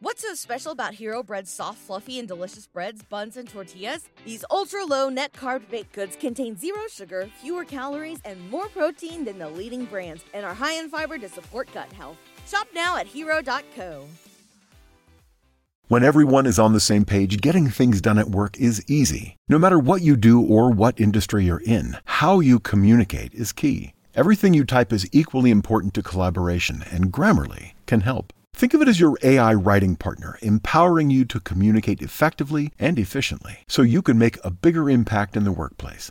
What's so special about Hero Bread's soft, fluffy, and delicious breads, buns, and tortillas? These ultra low net carb baked goods contain zero sugar, fewer calories, and more protein than the leading brands, and are high in fiber to support gut health. Shop now at hero.co. When everyone is on the same page, getting things done at work is easy. No matter what you do or what industry you're in, how you communicate is key. Everything you type is equally important to collaboration, and Grammarly can help. Think of it as your AI writing partner, empowering you to communicate effectively and efficiently so you can make a bigger impact in the workplace.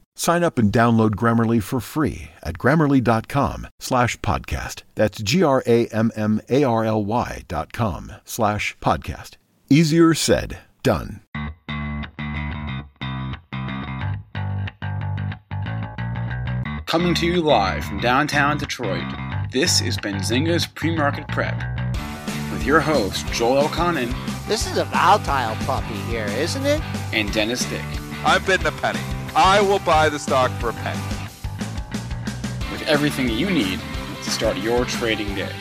Sign up and download Grammarly for free at grammarly.com slash podcast. That's G-R-A-M-M-A-R-L-Y dot com slash podcast. Easier said, done. Coming to you live from downtown Detroit, this is Benzinga's Pre-Market Prep with your host, Joel Elconin This is a volatile puppy here, isn't it? and Dennis Dick. I'm bidding a penny. I will buy the stock for a penny. with everything you need to start your trading day.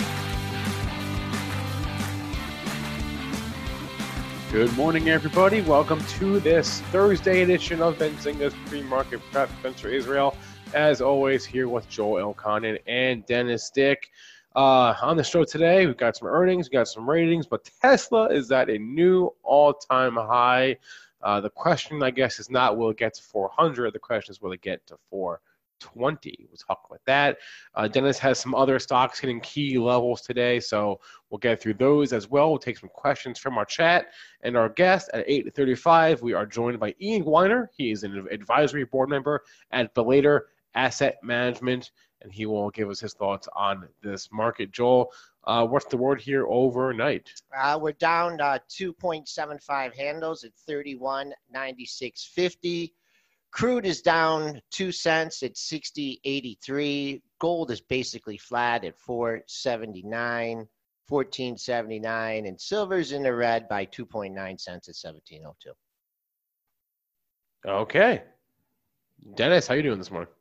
Good morning, everybody. Welcome to this Thursday edition of Benzinga's Pre-Market Prep. Spencer Israel, as always, here with Joel Elconin and Dennis Dick. Uh, on the show today, we've got some earnings, we've got some ratings, but Tesla is at a new all-time high. Uh, the question, I guess, is not will it get to 400. The question is will it get to 420. We'll talk about that. Uh, Dennis has some other stocks hitting key levels today, so we'll get through those as well. We'll take some questions from our chat and our guest at 8:35. We are joined by Ian Winer. He is an advisory board member at Bellator Asset Management, and he will give us his thoughts on this market. Joel, uh, what's the word here overnight? Uh, we're down uh, 2.75 handles at 31.9650. Crude is down two cents at 60.83. Gold is basically flat at 479, 1479, and silver's in the red by 2.9 cents at 1702. Okay, Dennis, how you doing this morning?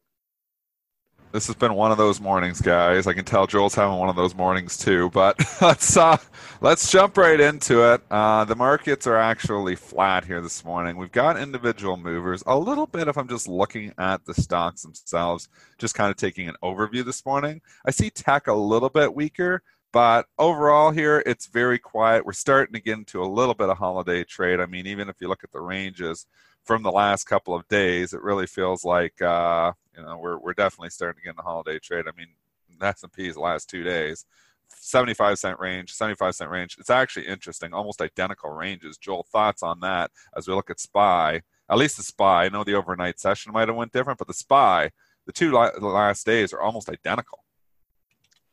This has been one of those mornings, guys. I can tell Joel's having one of those mornings too. But let's uh, let's jump right into it. Uh, the markets are actually flat here this morning. We've got individual movers. A little bit if I'm just looking at the stocks themselves, just kind of taking an overview this morning. I see tech a little bit weaker, but overall here it's very quiet. We're starting to get into a little bit of holiday trade. I mean, even if you look at the ranges from the last couple of days, it really feels like uh, you know we're we're definitely starting to get in the holiday trade. I mean, S and P's last two days, seventy five cent range, seventy five cent range. It's actually interesting, almost identical ranges. Joel, thoughts on that as we look at Spy? At least the Spy. I know the overnight session might have went different, but the Spy, the two last days are almost identical.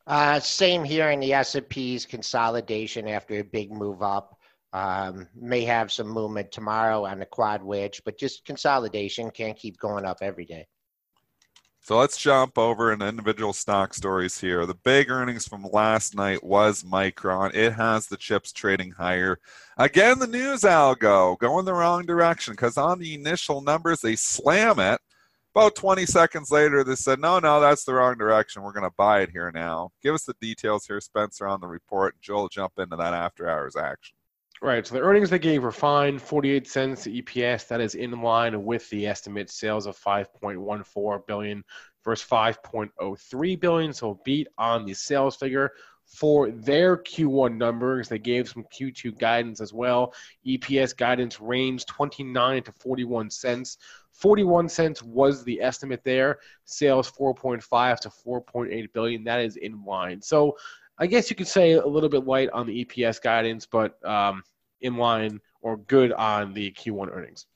Uh, same here in the S&P's consolidation after a big move up. Um, may have some movement tomorrow on the quad witching, but just consolidation can't keep going up every day. So let's jump over into individual stock stories here. The big earnings from last night was Micron. It has the chips trading higher. Again, the news algo going the wrong direction because on the initial numbers, they slam it. About 20 seconds later, they said, no, no, that's the wrong direction. We're going to buy it here now. Give us the details here, Spencer, on the report. Joel, jump into that after hours action. Right. So the earnings they gave were fine, 48 cents EPS. That is in line with the estimate sales of 5.14 billion versus 5.03 billion. So beat on the sales figure for their Q1 numbers. They gave some Q2 guidance as well. EPS guidance range 29 to 41 cents. 41 cents was the estimate there. Sales 4.5 to 4.8 billion. That is in line. So I guess you could say a little bit light on the EPS guidance, but um, in line or good on the Q1 earnings.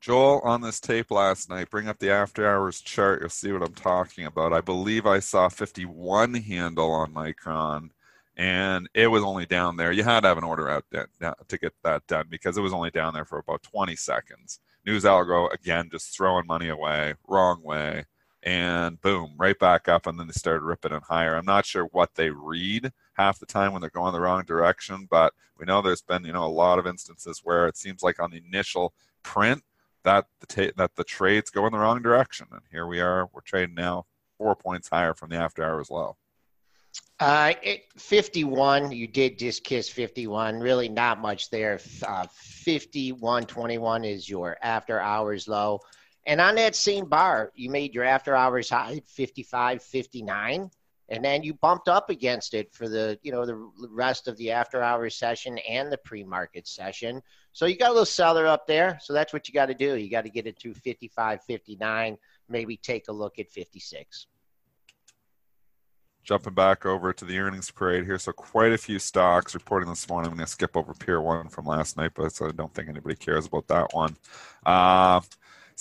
Joel, on this tape last night, bring up the after hours chart. You'll see what I'm talking about. I believe I saw 51 handle on Micron. and it was only down there. You had to have an order out there to get that done because it was only down there for about 20 seconds. News algo again just throwing money away, wrong way, and boom, right back up, and then they started ripping it higher. I'm not sure what they read half the time when they're going the wrong direction, but we know there's been you know a lot of instances where it seems like on the initial print that the ta- that the trades go in the wrong direction, and here we are, we're trading now four points higher from the after hours low. Uh, it, 51, you did just kiss 51. Really not much there. Uh, 51, 21 is your after hours low. And on that same bar, you made your after hours high 55, 59. And then you bumped up against it for the, you know, the rest of the after hours session and the pre-market session. So you got a little seller up there. So that's what you got to do. You got to get it to 55, 59, maybe take a look at 56 jumping back over to the earnings parade here. So quite a few stocks reporting this morning. I'm going to skip over Pier One from last night, but I don't think anybody cares about that one. Uh,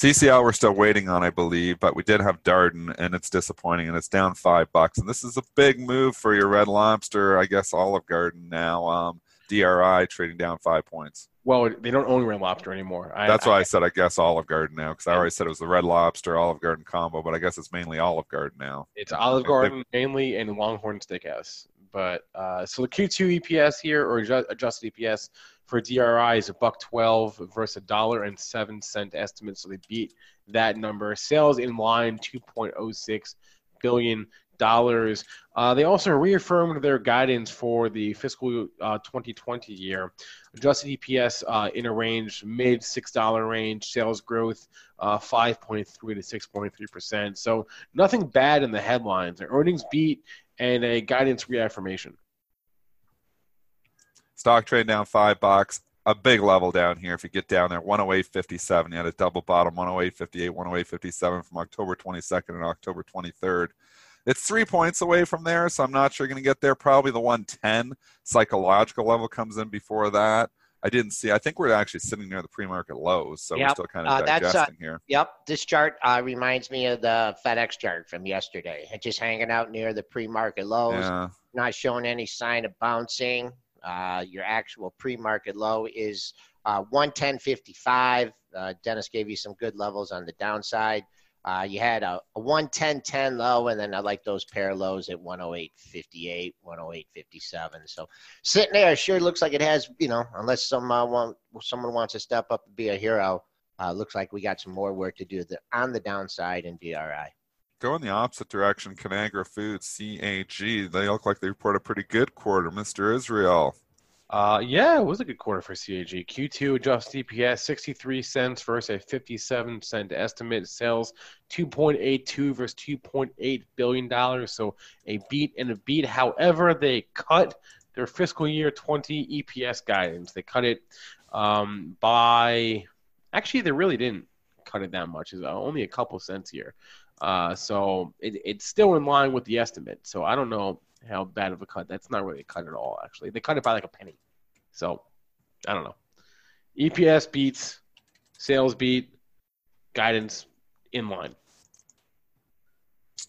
CCL we're still waiting on, I believe, but we did have Darden, and it's disappointing, and it's down five bucks. And this is a big move for your Red Lobster, I guess, Olive Garden now. Um, DRI trading down five points. Well, they don't own Red Lobster anymore. I, That's why I, I, said I guess Olive Garden now because I already said it was the Red Lobster Olive Garden combo, but I guess it's mainly Olive Garden now. It's Olive Garden mainly and Longhorn Steakhouse. But uh, so the Q2 EPS here or adjusted EPS for DRI is a buck twelve versus a dollar and seven cent estimate. So they beat that number. Sales in line two point oh six billion dollars. Uh, they also reaffirmed their guidance for the fiscal uh, 2020 year. Adjusted EPS uh, in a range mid six dollar range. Sales growth uh, 5.3 to 6.3 percent. So nothing bad in the headlines. Their earnings beat and a guidance reaffirmation. Stock trade down five bucks a big level down here if you get down there 108.57 you had a double bottom 108.58 108.57 from october 22nd and october 23rd it's three points away from there, so I'm not sure you're going to get there. Probably the 110 psychological level comes in before that. I didn't see. I think we're actually sitting near the pre-market lows, so yep. we're still kind of uh, digesting uh, here. Yep, this chart uh, reminds me of the FedEx chart from yesterday. It's just hanging out near the pre-market lows, yeah. not showing any sign of bouncing. Uh, your actual pre-market low is uh, 110.55. Uh, Dennis gave you some good levels on the downside. Uh, you had a, a 110.10 low, and then I like those pair lows at 108.58, 108.57. So sitting there sure looks like it has, you know, unless some uh, want, someone wants to step up and be a hero. Uh, looks like we got some more work to do on the downside in DRI. Go in the opposite direction. Conagra Foods, CAG, they look like they report a pretty good quarter. Mr. Israel, uh, yeah, it was a good quarter for CAG. Q2 adjusted EPS 63 cents versus a 57 cent estimate. Sales 2.82 versus 2.8 billion dollars. So a beat and a beat. However, they cut their fiscal year 20 EPS guidance. They cut it um, by actually they really didn't cut it that much. It's only a couple cents here. Uh, so it, it's still in line with the estimate. So I don't know how bad of a cut. That's not really a cut at all, actually. They cut it by like a penny. So I don't know. EPS beats, sales beat, guidance in line.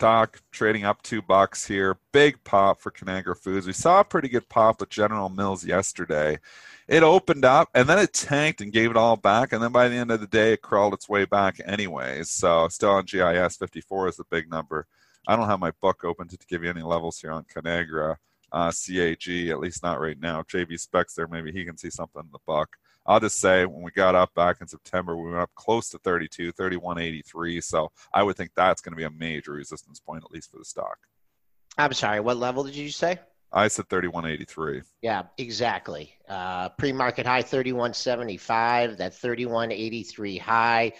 Stock trading up two bucks here. Big pop for Conagra Foods. We saw a pretty good pop with General Mills yesterday. It opened up and then it tanked and gave it all back. And then by the end of the day, it crawled its way back anyways. So still on GIS, 54 is the big number. I don't have my book open to, give you any levels here on Conagra. Uh, CAG, at least not right now. JV Specs there, maybe he can see something in the buck. I'll just say when we got up back in September, we went up close to 32, 31.83. So I would think that's going to be a major resistance point, at least for the stock. I'm sorry, what level did you say? I said 31.83. Yeah, exactly. Uh, pre-market high 31.75. That 31.83 high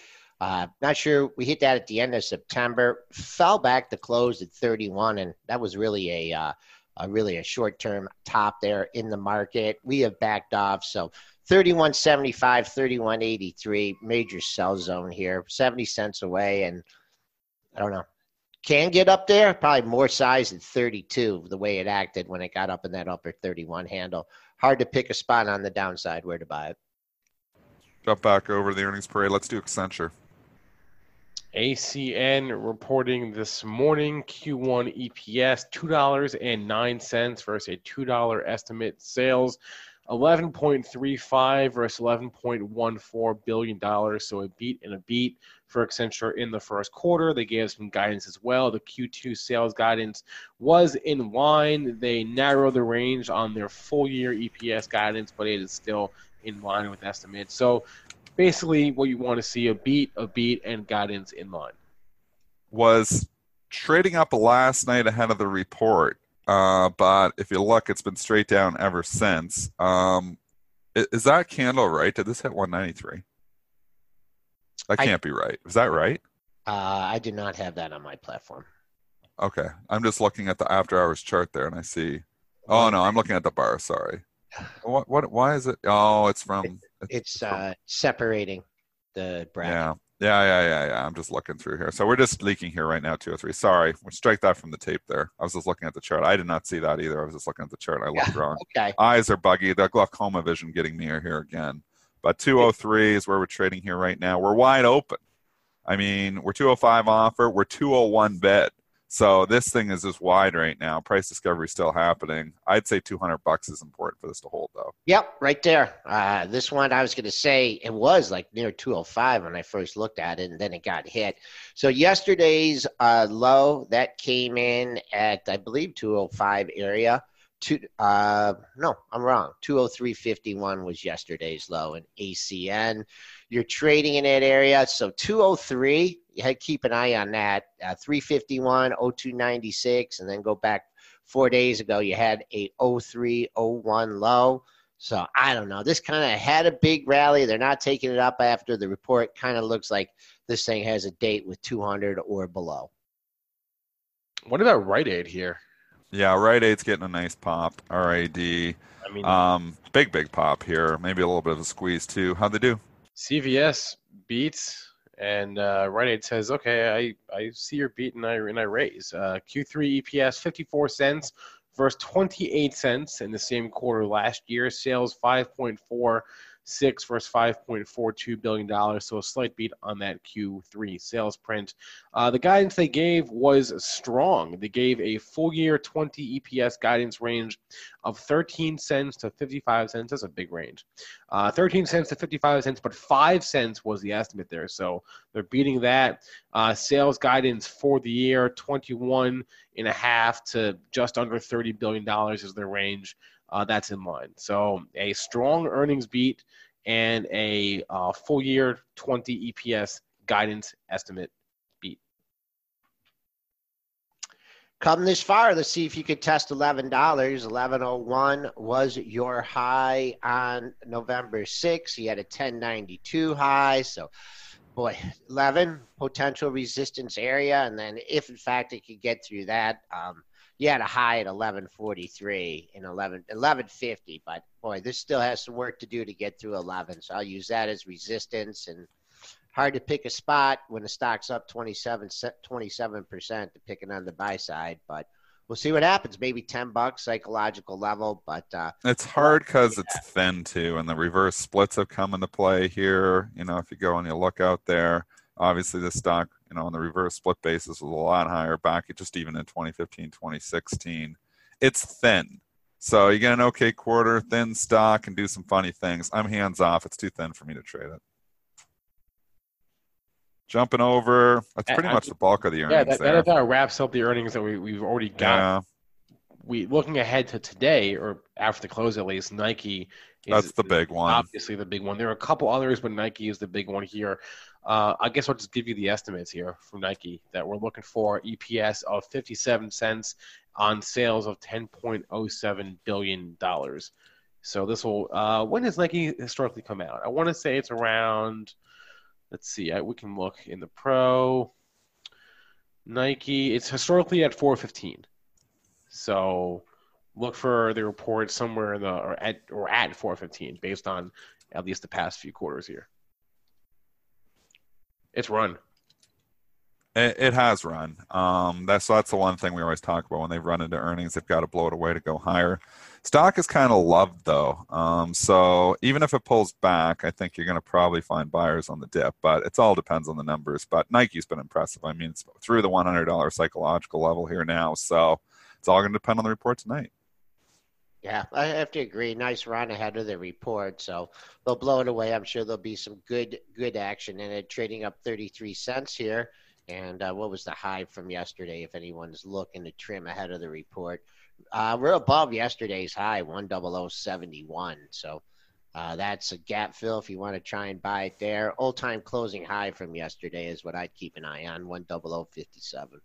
uh, not sure we hit that at the end of September. Fell back to close at 31, and that was really a, uh, a really a short term top there in the market. We have backed off, so 31.75, 31.83, major sell zone here, 70 cents away, and I don't know. Can get up there, probably more size than 32, the way it acted when it got up in that upper 31 handle. Hard to pick a spot on the downside where to buy it. Jump back over the earnings parade. Let's do Accenture. ACN reporting this morning Q1 EPS $2.09 versus a $2 estimate sales 11.35 versus 11.14 billion dollars. So a beat and a beat for Accenture in the first quarter. They gave some guidance as well. The Q2 sales guidance was in line. They narrowed the range on their full year EPS guidance but it is still in line with estimates. So basically what you want to see a beat, a beat, and guidance in line. Was trading up last night ahead of the report, uh, but if you look, it's been straight down ever since. Um, is that candle right? Did this hit 193? That can't I, be right. Is that right? Uh, I do not have that on my platform. Okay, I'm just looking at the after hours chart there, and I see. Oh no, I'm looking at the bar. Sorry. What? What? Why is it? Oh, it's from it's uh, separating the bracket. Yeah. Yeah, yeah, yeah, yeah. I'm just looking through here. So we're just leaking here right now, two or three. Sorry, we'll strike that from the tape there. I was just looking at the chart. I did not see that either. I was just looking at the chart. I looked yeah, wrong. Okay. Eyes are buggy. The glaucoma vision getting me here again. But 203 is where we're trading here right now. We're wide open. I mean, we're 205 offer. We're 201 bet. So this thing is just wide right now. Price discovery is still happening. I'd say 200 bucks is important for this to hold, though. Yep, right there. Uh, this one, I was going to say it was like near 205 when I first looked at it, and then it got hit. So yesterday's uh, low that came in at I believe 205 area. Two, uh, no, I'm wrong. 203.51 was yesterday's low in ACN. You're trading in that area, so 203 you had to keep an eye on that. Uh, 351, 0296, and then go back four days ago, you had a 0301 low. So I don't know. This kind of had a big rally. They're not taking it up after the report. Kind of looks like this thing has a date with 200 or below. What about Rite Aid here? Yeah, Rite Aid's getting a nice pop. RAD. I mean, um, big, big pop here. Maybe a little bit of a squeeze too. How'd they do? CVS beats and uh, Rite Aid says, "Okay, I, I see your beat and I and I raise uh, Q3 EPS 54 cents versus 28 cents in the same quarter last year. Sales 5.4 six versus 5.42 billion dollars, so a slight beat on that Q3 sales print. Uh, the guidance they gave was strong. They gave a full year 20 EPS guidance range of 13 cents to 55 cents. That's a big range. Uh, 13 cents to 55 cents, but five cents was the estimate there, so they're beating that. Uh, sales guidance for the year 21 and a half to just under 30 billion dollars is their range uh, that's in line. So a strong earnings beat and a uh, full year 20 EPS guidance estimate beat. Come this far, let's see if you could test $11. 1101 was your high on November 6th. You had a 1092 high. So, boy, 11 potential resistance area. And then if in fact it could get through that, um, you had a high at 1143 and 11 1150 but boy this still has some work to do to get through 11 so i'll use that as resistance and hard to pick a spot when the stock's up 27 27% to picking on the buy side but we'll see what happens. Maybe 10 bucks psychological level but uh, it's hard because it's thin too and the reverse splits have come into play here. You know if you go and you look out there obviously the stock you know, on the reverse split basis was a lot higher back just even in 2015, 2016. It's thin. So you get an okay quarter, thin stock, and do some funny things. I'm hands off. It's too thin for me to trade it. Jumping over, that's pretty much the bulk of the earnings. Yeah, that, that about wraps up the earnings that we, we've already got. Yeah. We looking ahead to today, or after the close at least, Nike. Is, that's the big one. Obviously, the big one. There are a couple others, but Nike is the big one here. Uh, I guess I'll just give you the estimates here from Nike that we're looking for EPS of 57 cents on sales of 10.07 billion dollars. So this will. Uh, when has Nike historically come out? I want to say it's around. Let's see. I, we can look in the pro. Nike. It's historically at 415. So look for the report somewhere in the or at or at 415 based on at least the past few quarters here. It's run. It, it has run. Um, that's that's the one thing we always talk about when they've run into earnings. They've got to blow it away to go higher. Stock is kind of loved though, um, so even if it pulls back, I think you're going to probably find buyers on the dip. But it all depends on the numbers. But Nike's been impressive. I mean, it's through the $100 psychological level here now, so it's all going to depend on the report tonight. Yeah, I have to agree. Nice run ahead of the report, so they'll blow it away. I'm sure there'll be some good good action in it. Trading up 33 cents here, and uh, what was the high from yesterday? If anyone's looking to trim ahead of the report, uh, we're above yesterday's high, 10071. So uh, that's a gap fill if you want to try and buy it there. Old time closing high from yesterday is what I'd keep an eye on, 10057.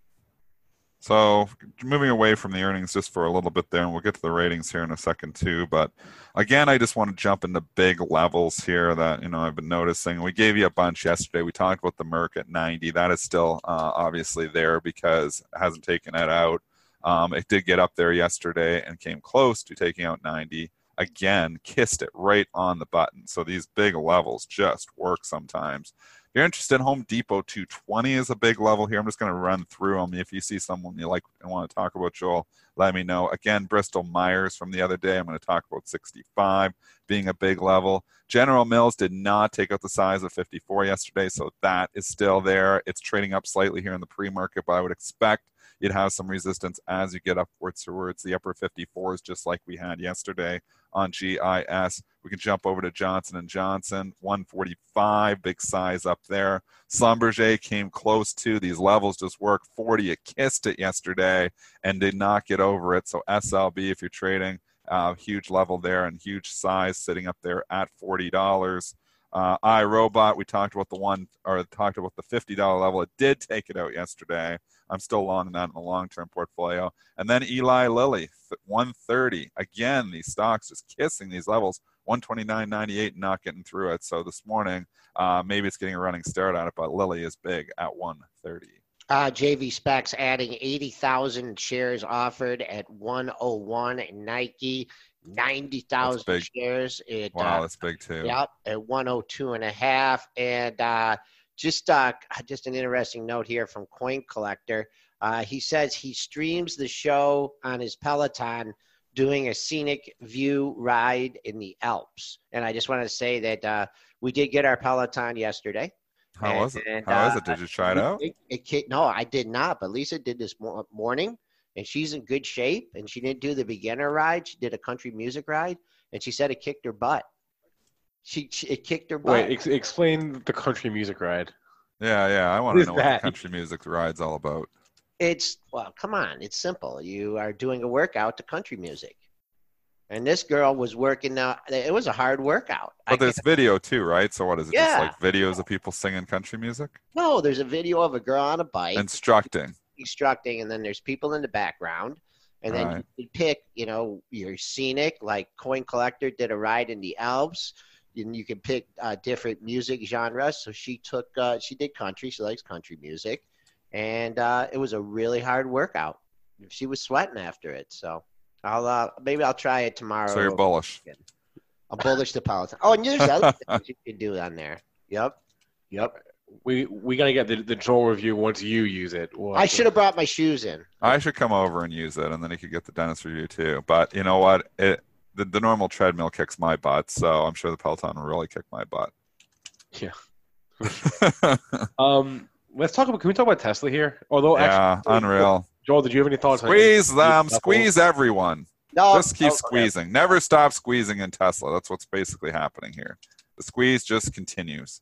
So moving away from the earnings just for a little bit there, and we'll get to the ratings here in a second too. But again, I just want to jump into big levels here that you know I've been noticing. We gave you a bunch yesterday. We talked about the Merck at 90. That is still uh, obviously there because it hasn't taken it out. Um, it did get up there yesterday and came close to taking out 90. Again, kissed it right on the button. So these big levels just work sometimes you're interested in Home Depot 220 is a big level here. I'm just going to run through them. If you see someone you like and want to talk about, Joel, let me know. Again, Bristol Myers from the other day. I'm going to talk about 65 being a big level. General Mills did not take out the size of 54 yesterday, so that is still there. It's trading up slightly here in the pre-market, but I would expect it has some resistance as you get upwards towards the upper 54s, just like we had yesterday on GIS. We can jump over to Johnson and Johnson, 145, big size up there. Schlumberger came close to these levels, just work 40. It kissed it yesterday and did not get over it. So SLB, if you're trading, uh, huge level there and huge size sitting up there at $40. Uh, iRobot, we talked about the one or talked about the $50 level. It did take it out yesterday. I'm still long that in the long term portfolio. And then Eli Lilly, 130. Again, these stocks just kissing these levels. 129.98, not getting through it. So this morning, uh, maybe it's getting a running start on it, but Lilly is big at 130. Uh, JV Specs adding 80,000 shares offered at 101. Nike 90,000 shares. It, wow, uh, that's big too. Yep, at 102 and a half. And uh, just uh, just an interesting note here from Coin Collector. Uh, he says he streams the show on his Peloton doing a scenic view ride in the Alps. And I just want to say that uh, we did get our Peloton yesterday. How and, was it? And, How uh, was it? Did you try it out? It, it, it, no, I did not. But Lisa did this morning, and she's in good shape. And she didn't do the beginner ride; she did a country music ride, and she said it kicked her butt. She, she it kicked her butt. Wait, ex- explain the country music ride. Yeah, yeah, I want to know that? what country music ride's all about. It's well, come on, it's simple. You are doing a workout to country music. And this girl was working out. It was a hard workout. But there's video too, right? So what is it? Yeah. Just like videos of people singing country music? No, there's a video of a girl on a bike instructing. Instructing, and then there's people in the background. And then right. you pick, you know, your scenic, like Coin Collector did a ride in the Alps. And you can pick uh, different music genres. So she took, uh, she did country. She likes country music and uh, it was a really hard workout. She was sweating after it, so I'll uh, maybe I'll try it tomorrow. So you're bullish. I'm bullish to Peloton. Oh, and there's other things you can do on there. Yep, yep. We we gotta get the, the Joel review once you use it. We'll I should have brought my shoes in. I should come over and use it, and then you could get the Dennis review too. But you know what? It the, the normal treadmill kicks my butt, so I'm sure the Peloton will really kick my butt. Yeah. um, let's talk about. Can we talk about Tesla here? Although, yeah, actually, unreal. Joel, did you have any thoughts? Squeeze them, squeeze everyone. No, just keep squeezing. Okay. Never stop squeezing in Tesla. That's what's basically happening here. The squeeze just continues.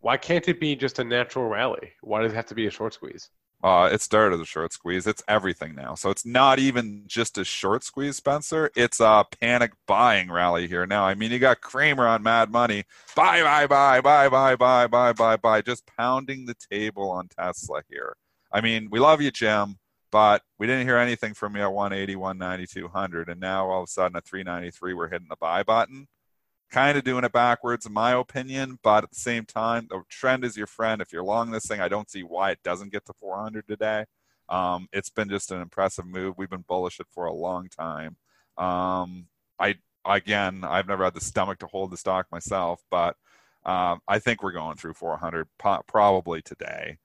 Why can't it be just a natural rally? Why does it have to be a short squeeze? Uh, it started as a short squeeze. It's everything now. So it's not even just a short squeeze, Spencer. It's a panic buying rally here now. I mean, you got Cramer on Mad Money. Buy, buy, buy, buy, buy, buy, buy, buy, buy. Just pounding the table on Tesla here. I mean, we love you, Jim, but we didn't hear anything from you at 180, 190, 200. And now all of a sudden at 393, we're hitting the buy button kind of doing it backwards in my opinion but at the same time the trend is your friend. If you're long this thing i don't see why it doesn't get to 400 today. Um, it's been just an impressive move. We've been bullish it for a long time. Um, i again i've never had the stomach to hold the stock myself but um, i think we're going through 400 po- probably today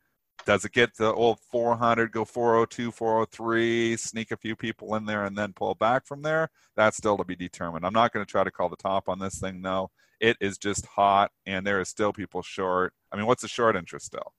Does it get the old 400, go 402, 403, sneak a few people in there, and then pull back from there? That's still to be determined. I'm not going to try to call the top on this thing, no. It is just hot, and there is still people short. I mean, what's the short interest still?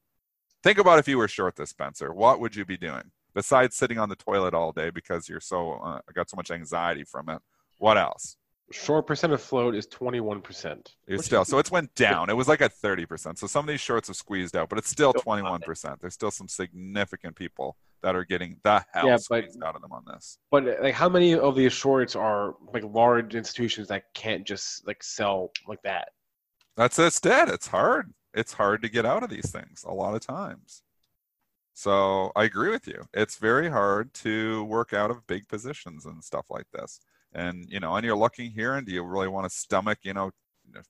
Think about if you were short this, Spencer. What would you be doing besides sitting on the toilet all day because you're so uh, got so much anxiety from it? What else? Short percent of float is 21%. It's still so it's went down. It was like at 30%. So some of these shorts have squeezed out, but it's still 21%. There's still some significant people that are getting the hell Yeah, but- squeezed out of them on this. But like, how many of these shorts are like large institutions that can't just like sell like that? That's it's dead. It's hard. It's hard to get out of these things a lot of times. So I agree with you. It's very hard to work out of big positions and stuff like this. And you know, and you're looking here, and do you really want to stomach, you know,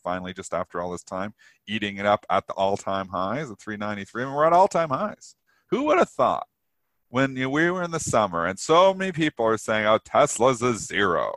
finally just after all this time, eating it up at the all-time highs at 393? I mean, we're at all-time highs. Who would have thought when you, we were in the summer, and so many people are saying, "Oh, Tesla's a zero,"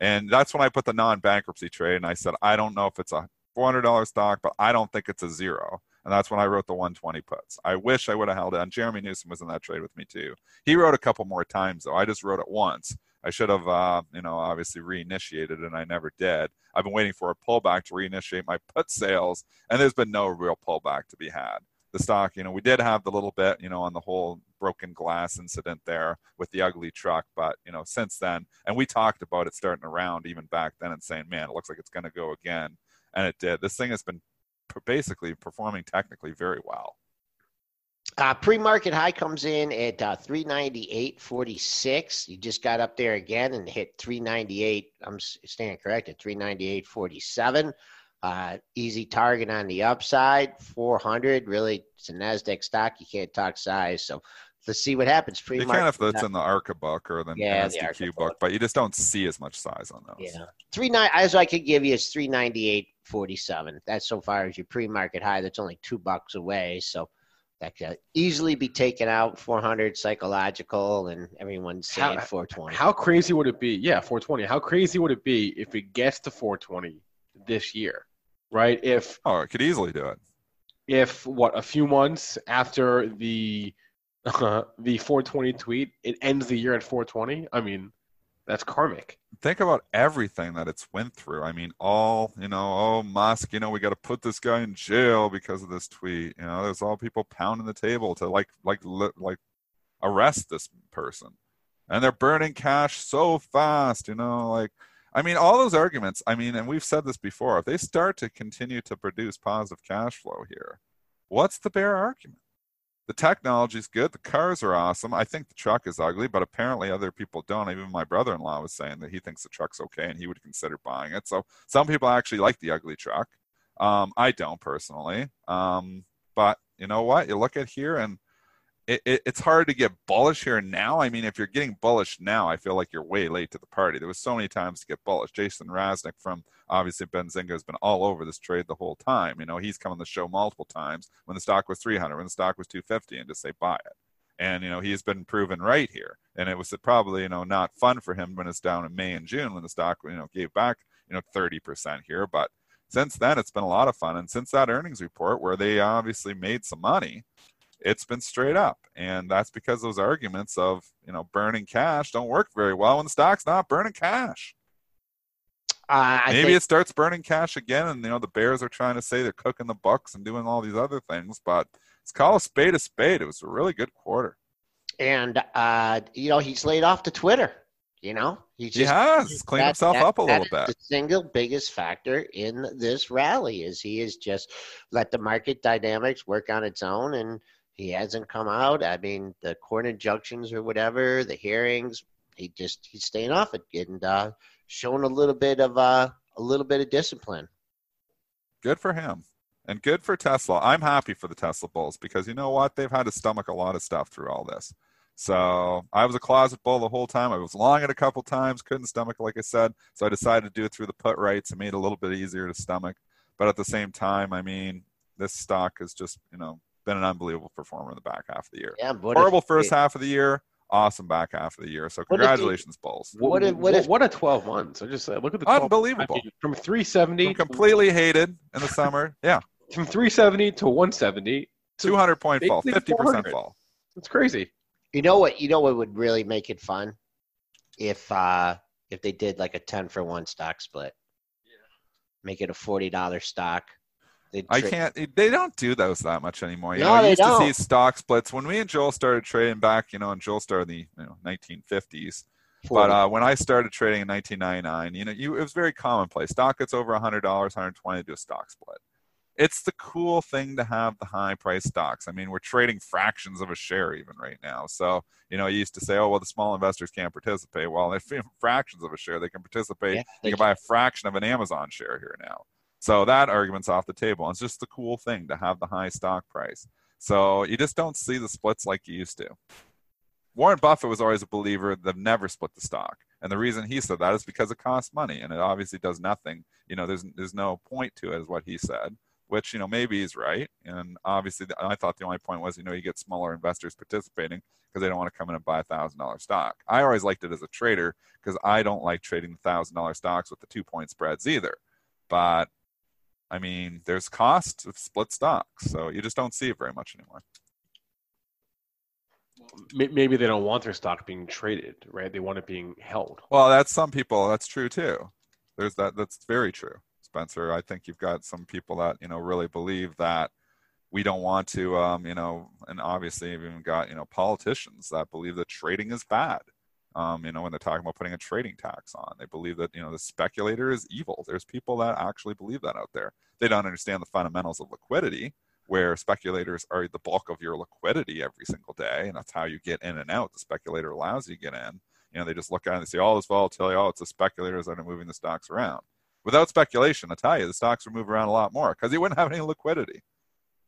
and that's when I put the non-bankruptcy trade, and I said, I don't know if it's a $400 stock, but I don't think it's a zero. And that's when I wrote the 120 puts. I wish I would have held it. And Jeremy Newsome was in that trade with me too. He wrote a couple more times though. I just wrote it once. I should have, uh, you know, obviously reinitiated, and I never did. I've been waiting for a pullback to reinitiate my put sales, and there's been no real pullback to be had. The stock, you know, we did have the little bit, you know, on the whole broken glass incident there with the ugly truck, but you know, since then, and we talked about it starting around even back then and saying, man, it looks like it's going to go again, and it did. This thing has been basically performing technically very well. Uh, pre-market high comes in at uh, 398.46. You just got up there again and hit 398. I'm s- staying corrected. 398.47. Uh, easy target on the upside. 400. Really, it's a Nasdaq stock. You can't talk size. So let's see what happens. Pre-market. You can if that's in the ARCA book or the Yeah, the NSDQ book. but you just don't see as much size on those. Yeah, three nine. As I could give you is three ninety eight forty seven. That's so far as your pre market high. That's only two bucks away. So that could easily be taken out. Four hundred psychological, and everyone's saying How- four twenty. How crazy would it be? Yeah, 420. How crazy would it be if it gets to 420 this year? Right? If Oh, it could easily do it. if what a few months after the the 420 tweet, it ends the year at 420. I mean, that's karmic. think about everything that it's went through. I mean, all you know, oh Musk, you know, we got to put this guy in jail because of this tweet. You know, there's all people pounding the table to like, like, like, arrest this person, and they're burning cash so fast. You know, like, I mean, all those arguments. I mean, and we've said this before. If they start to continue to produce positive cash flow here, what's the bear argument? The technology's good. The cars are awesome. I think the truck is ugly, but apparently other people don't. Even my brother-in-law was saying that he thinks the truck's okay and he would consider buying it. So some people actually like the ugly truck. Um, I don't personally. Um, but you know what? You look at here and it, it, it's hard to get bullish here now. I mean, if you're getting bullish now, I feel like you're way late to the party. There was so many times to get bullish. Jason Raznick from obviously Benzinga has been all over this trade the whole time. You know, he's come on the show multiple times when the stock was 300, when the stock was 250, and just say buy it. And you know, he's been proven right here. And it was probably you know not fun for him when it's down in May and June when the stock you know gave back you know 30% here, but since then it's been a lot of fun. And since that earnings report where they obviously made some money, it's been straight up. And that's because those arguments of, you know, burning cash don't work very well when the stock's not burning cash. Uh, I Maybe think, it starts burning cash again, and you know the Bears are trying to say they're cooking the Bucks and doing all these other things, but it's call a spade a spade. It was a really good quarter. and uh, you know he's laid off to Twitter. You know He just has cleaned that- himself that- up a little bit. The single biggest factor in this rally is he has just let the market dynamics work on its own, and he hasn't come out. I mean, the court injunctions or whatever, the hearings, he just he's staying off it and uh, showing a little bit of uh, a little bit of discipline. Good for him. And good for Tesla. I'm happy for the Tesla bulls because you know what? They've had to stomach a lot of stuff through all this. So I was a closet bull the whole time. I was long it a couple times, couldn't stomach, like I said. So I decided to do it through the put writes and made it a little bit easier to stomach. But at the same time, I mean, this stock has just, you know, been an unbelievable performer in the back half of the year. Yeah, Horrible first half of the year, awesome back half of the year. So What if congratulations, bulls. What if- what if- what a 12 months? I just said, look at the 12 Unbelievable. I from 370 I'm completely hated in the summer. Yeah. from 370 to 170 So 200 point fall, 50% fall. It's crazy. You know what? You know what would really make it fun if uh if they did like a ten for one stock split. Yeah. Make it a forty dollar stock. They'd I can't. They don't do those that much anymore. You No, know, I they used to see stock splits when we and Joel started trading back. You know, and Joel started in the you know 1950s. 40. But uh, when I started trading in 1999, you know, you, it was very commonplace. Stock gets over $100, 120 to do a stock split. It's the cool thing to have the high price stocks. I mean, we're trading fractions of a share even right now. So, you know, you used to say, oh, well, the small investors can't participate. Well, if fractions of a share, they can participate. Yeah, they they can buy a fraction of an Amazon share here now. So that argument's off the table. It's just the cool thing to have the high stock price. So you just don't see the splits like you used to. Warren Buffett was always a believer that never split the stock. And the reason he said that is because it costs money and it obviously does nothing. You know, there's there's no point to it, is what he said, which, you know, maybe he's right. And obviously, I thought the only point was, you know, you get smaller investors participating because they don't want to come in and buy a $1,000 stock. I always liked it as a trader because I don't like trading the $1,000 stocks with the two point spreads either. But I mean, there's cost of split stocks. So you just don't see it very much anymore. Maybe they don't want their stock being traded, right? They want it being held. Well, that's some people. That's true too. There's that. That's very true, Spencer. I think you've got some people that you know really believe that we don't want to, um, you know, and obviously you've even got you know politicians that believe that trading is bad. Um, you know, when they're talking about putting a trading tax on, they believe that you know the speculator is evil. There's people that actually believe that out there. They don't understand the fundamentals of liquidity, where speculators are the bulk of your liquidity every single day, and that's how you get in and out. The speculator allows you to get in. You know, they just look at it and they say, "Oh, this volatility. Oh, it's the speculators that are moving the stocks around." Without speculation, I tell you, the stocks would move around a lot more because you wouldn't have any liquidity.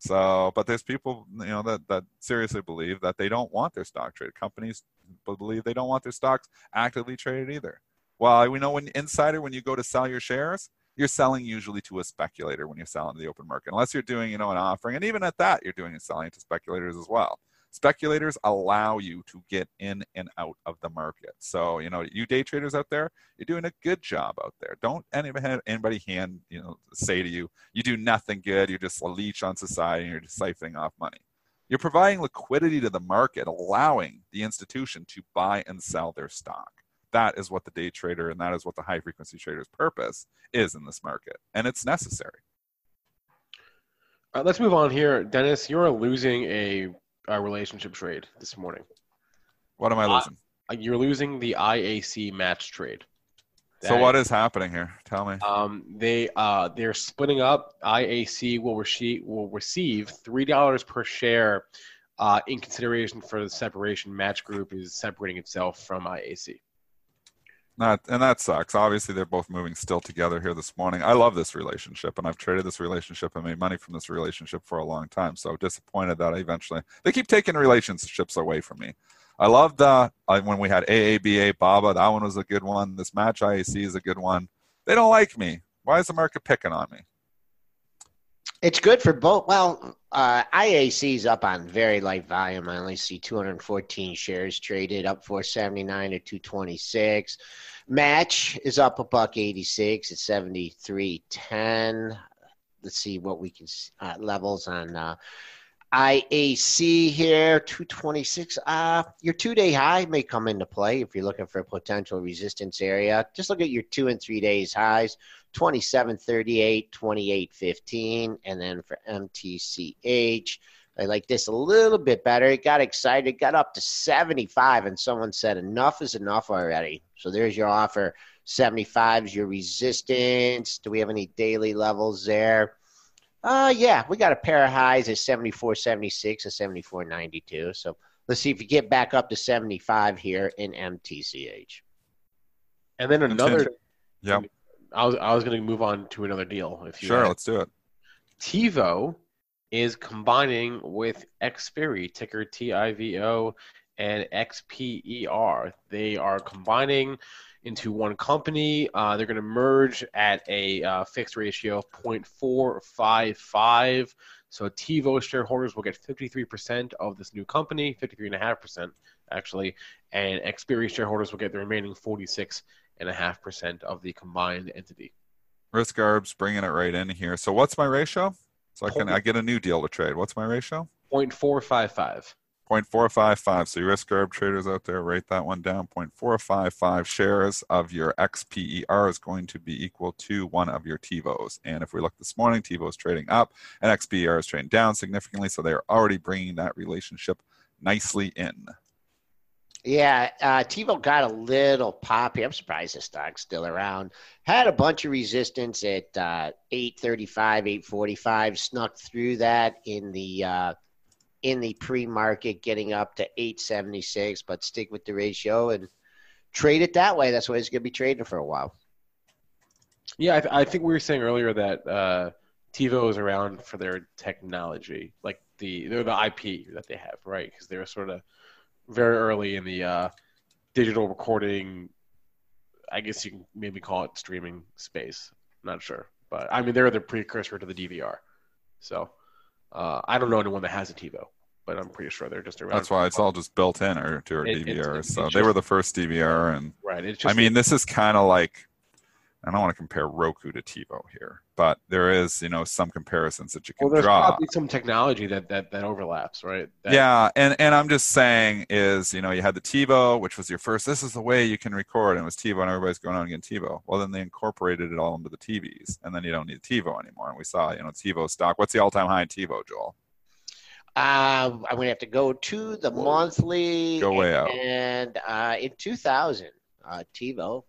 So, but there's people, you know, that that seriously believe that they don't want their stock traded. Companies believe they don't want their stocks actively traded either. Well, we know when insider, when you go to sell your shares, you're selling usually to a speculator when you're selling to the open market, unless you're doing, you know, an offering, and even at that, you're doing and selling to speculators as well. Speculators allow you to get in and out of the market. So, you know, you day traders out there, you're doing a good job out there. Don't anybody, anybody hand, you know, say to you, you do nothing good. You're just a leech on society and you're just siphoning off money. You're providing liquidity to the market, allowing the institution to buy and sell their stock. That is what the day trader and that is what the high frequency trader's purpose is in this market. And it's necessary. Right, let's move on here. Dennis, you're losing a, a relationship trade this morning. What am I Uh, losing? Uh, You're losing the IAC match trade. so That- what is happening here? Tell me. Um, they uh, they're splitting up. IAC will receive will receive three dollars per share uh, in consideration for the separation. Match Group is separating itself from IAC. Not, and that sucks. Obviously, they're both moving still together here this morning. I love this relationship, and I've traded this relationship and made money from this relationship for a long time. So disappointed that I eventually they keep taking relationships away from me. I loved uh, I, when we had AABA Baba. That one was a good one. This match IAC is a good one. They don't like me. Why is the market picking on me? It's good for both. Well, uh, IAC's up on very light volume. I only see 214 shares traded, up 479 to 226. Match is up a buck 86 at 73.10. Let's see what we can uh, levels on uh, IAC here 226. Uh, your two day high may come into play if you're looking for a potential resistance area. Just look at your two and three days highs. 2738, 2815, and then for MTCH, I like this a little bit better. It got excited, it got up to 75, and someone said enough is enough already. So there's your offer. 75 is your resistance. Do we have any daily levels there? Uh yeah, we got a pair of highs at 74, 76, and 74, 92. So let's see if you get back up to 75 here in MTCH. And then another. Yeah, I was I was going to move on to another deal. If you sure. had- Let's do it. TiVo is combining with Xperi, ticker TIVO, and XPER. They are combining into one company. Uh, they're going to merge at a uh, fixed ratio of 0.455. So TiVo shareholders will get 53% of this new company, 53.5% actually, and Xperi shareholders will get the remaining 46.5% of the combined entity. Risk Arb's bringing it right in here. So what's my ratio? So I can I get a new deal to trade. What's my ratio? 0.455. 0.455. So, you risk arb traders out there, write that one down. 0.455 shares of your XPER is going to be equal to one of your TiVos. And if we look this morning, TiVo is trading up and XPER is trading down significantly. So, they're already bringing that relationship nicely in. Yeah, uh, TiVo got a little poppy. I'm surprised the stock's still around. Had a bunch of resistance at uh, 835, 845. Snuck through that in the uh, in the pre-market, getting up to 876. But stick with the ratio and trade it that way. That's why it's going to be trading for a while. Yeah, I, th- I think we were saying earlier that uh, TiVo is around for their technology, like the they're the IP that they have, right? Because they're sort of very early in the uh, digital recording. I guess you can maybe call it streaming space. Not sure, but I mean they're the precursor to the DVR. So uh, I don't know anyone that has a TiVo, but I'm pretty sure they're just around. That's why it's all just built in or to our It- DVR. it's so just- they were the first DVR, and right. It's just I mean, this is kind of like I don't want to compare Roku to TiVo here, but there is you know some comparisons that you can well, there's draw. probably some technology that that, that overlaps, right? That, yeah, and and I'm just saying is you know you had the TiVo, which was your first. This is the way you can record, and it was TiVo, and everybody's going on again TiVo. Well, then they incorporated it all into the TVs, and then you don't need TiVo anymore. And we saw you know TiVo stock. What's the all-time high in TiVo, Joel? Uh, I'm going to have to go to the monthly. Go way out. And uh, in 2000, uh, TiVo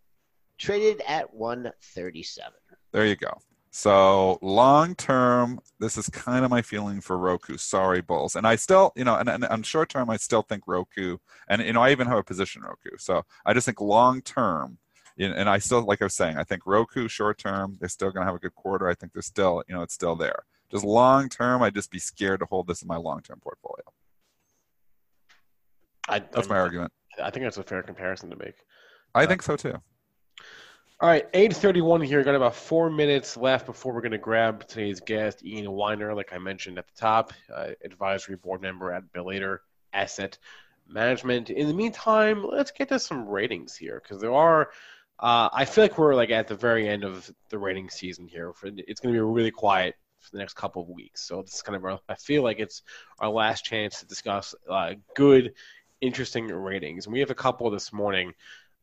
traded at 137. There you go. So long term, this is kind of my feeling for Roku. Sorry, Bulls. And I still, you know, and, and on short term, I still think Roku, and you know, I even have a position Roku. So I just think long term, and I still, like I was saying, I think Roku short term, they're still going to have a good quarter. I think they're still, you know, it's still there. Just long term, I'd just be scared to hold this in my long term portfolio. I, That's my argument. I think that's a fair comparison to make. I uh, think so too. All right, 8:31 here. Got about four minutes left before we're going to grab today's guest, Ian Winer, like I mentioned at the top, uh, advisory board member at Bellator Asset Management. In the meantime, let's get to some ratings here because there are. Uh, I feel like we're like at the very end of the rating season here. It's going to be really quiet for the next couple of weeks. So this is kind of our, I feel like it's our last chance to discuss uh, good, interesting ratings. And we have a couple this morning.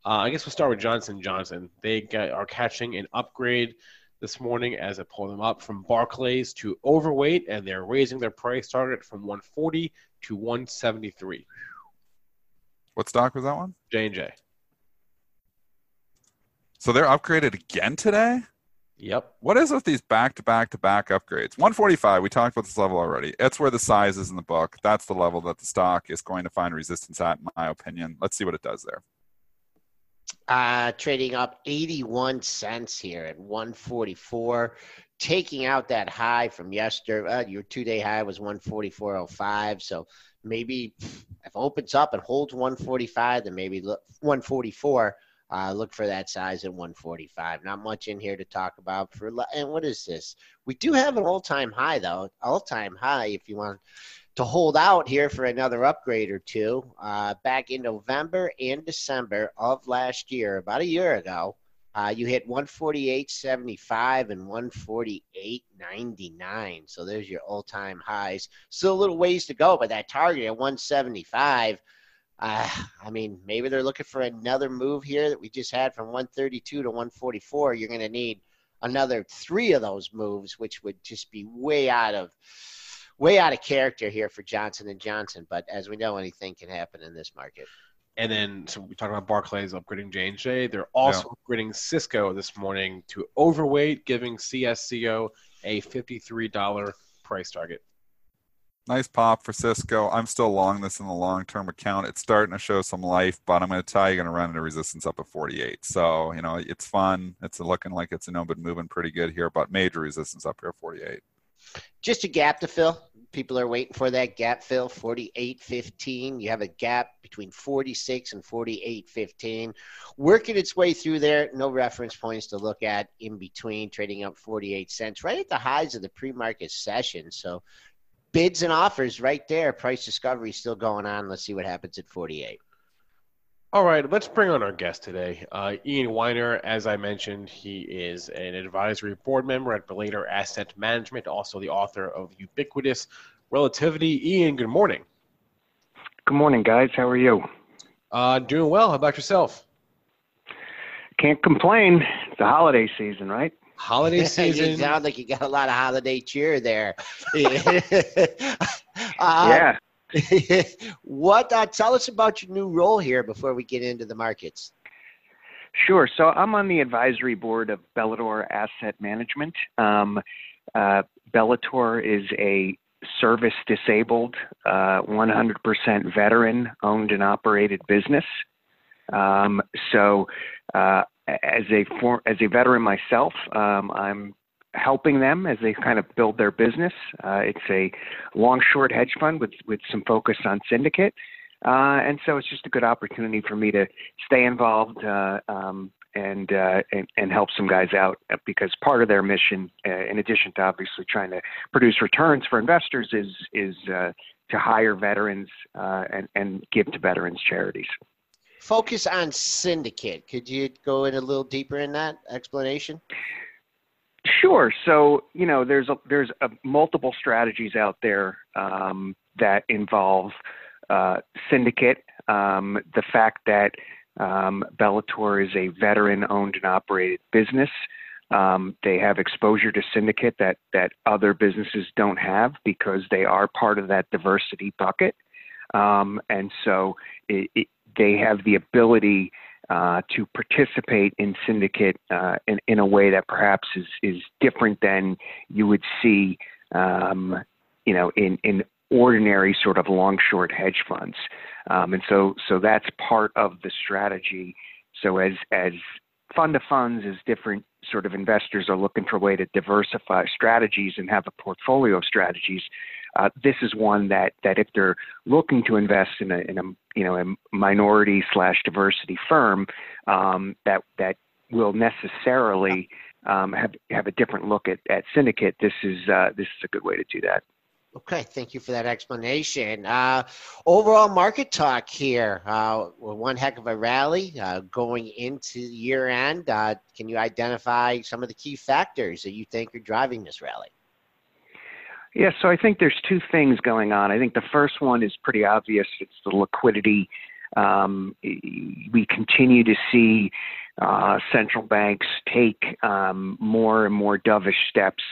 Uh, I guess we'll start with Johnson Johnson. They get, are catching an upgrade this morning as I pull them up from Barclays to overweight, and they're raising their price target from 140 to 173. What stock was that one? J and J. So they're upgraded again today? Yep. What is with these back to back to back upgrades? 145, we talked about this level already. It's where the size is in the book. That's the level that the stock is going to find resistance at, in my opinion. Let's see what it does there. Uh, trading up 81 cents here at 144, taking out that high from yesterday. Uh, your two-day high was 144.05. So maybe if opens up and holds 145, then maybe look 144. Uh, look for that size at 145. Not much in here to talk about for. And what is this? We do have an all-time high though. All-time high if you want to hold out here for another upgrade or two. Uh, back in November and December of last year, about a year ago, uh, you hit 148.75 and 148.99. So there's your all-time highs. Still a little ways to go, but that target at 175. Uh, I mean, maybe they're looking for another move here that we just had from 132 to 144. You're going to need another three of those moves, which would just be way out of way out of character here for Johnson and Johnson. But as we know, anything can happen in this market. And then, so we talked about Barclays upgrading J and J. They're also upgrading Cisco this morning to overweight, giving CSCO a fifty-three dollar price target. Nice pop for Cisco. I'm still long this in the long term account. It's starting to show some life, but I'm going to tell you, you're going to run into resistance up at 48. So, you know, it's fun. It's looking like it's, you know, been moving pretty good here, but major resistance up here at 48. Just a gap to fill. People are waiting for that gap fill, 48.15. You have a gap between 46 and 48.15. Working its way through there. No reference points to look at in between, trading up 48 cents, right at the highs of the pre market session. So bids and offers right there. Price discovery still going on. Let's see what happens at 48. All right, let's bring on our guest today. Uh, Ian Winer, as I mentioned, he is an advisory board member at Bellator Asset Management, also the author of Ubiquitous Relativity. Ian, good morning. Good morning, guys. How are you? Uh, doing well. How about yourself? Can't complain. It's the holiday season, right? Holiday you season. sound like you got a lot of holiday cheer there. yeah. What? Uh, tell us about your new role here before we get into the markets. Sure. So I'm on the advisory board of Bellator Asset Management. Um, uh, Bellator is a service disabled, uh, 100% veteran owned and operated business. Um, so, uh, as a for, as a veteran myself, um, I'm helping them as they kind of build their business. Uh, it's a long short hedge fund with with some focus on syndicate, uh, and so it's just a good opportunity for me to stay involved uh, um, and, uh, and, and help some guys out because part of their mission, uh, in addition to obviously trying to produce returns for investors, is is uh, to hire veterans and and give to veterans charities focus on syndicate. Could you go in a little deeper in that explanation? Sure. So you know, there's a, there's a, multiple strategies out there um, that involve uh, syndicate. Um, the fact that um, Bellator is a veteran-owned and operated business. Um, they have exposure to syndicate that that other businesses don't have because they are part of that diversity bucket. Um, and so it, it, they have the ability uh, to participate in syndicate uh, in, in a way that perhaps is, is different than you would see, um, you know, in, in ordinary sort of long short hedge funds. Um, and so, so that's part of the strategy. So as, as fund of funds, as different sort of investors are looking for a way to diversify strategies and have a portfolio of strategies, uh, this is one that that if they're looking to invest in a, in a you know a minority slash diversity firm um, that that will necessarily um, have have a different look at, at syndicate. This is uh, this is a good way to do that. Okay, thank you for that explanation. Uh, overall market talk here. Uh, one heck of a rally uh, going into year end. Uh, can you identify some of the key factors that you think are driving this rally? Yeah, so I think there's two things going on. I think the first one is pretty obvious. It's the liquidity. Um, we continue to see uh, central banks take um, more and more dovish steps,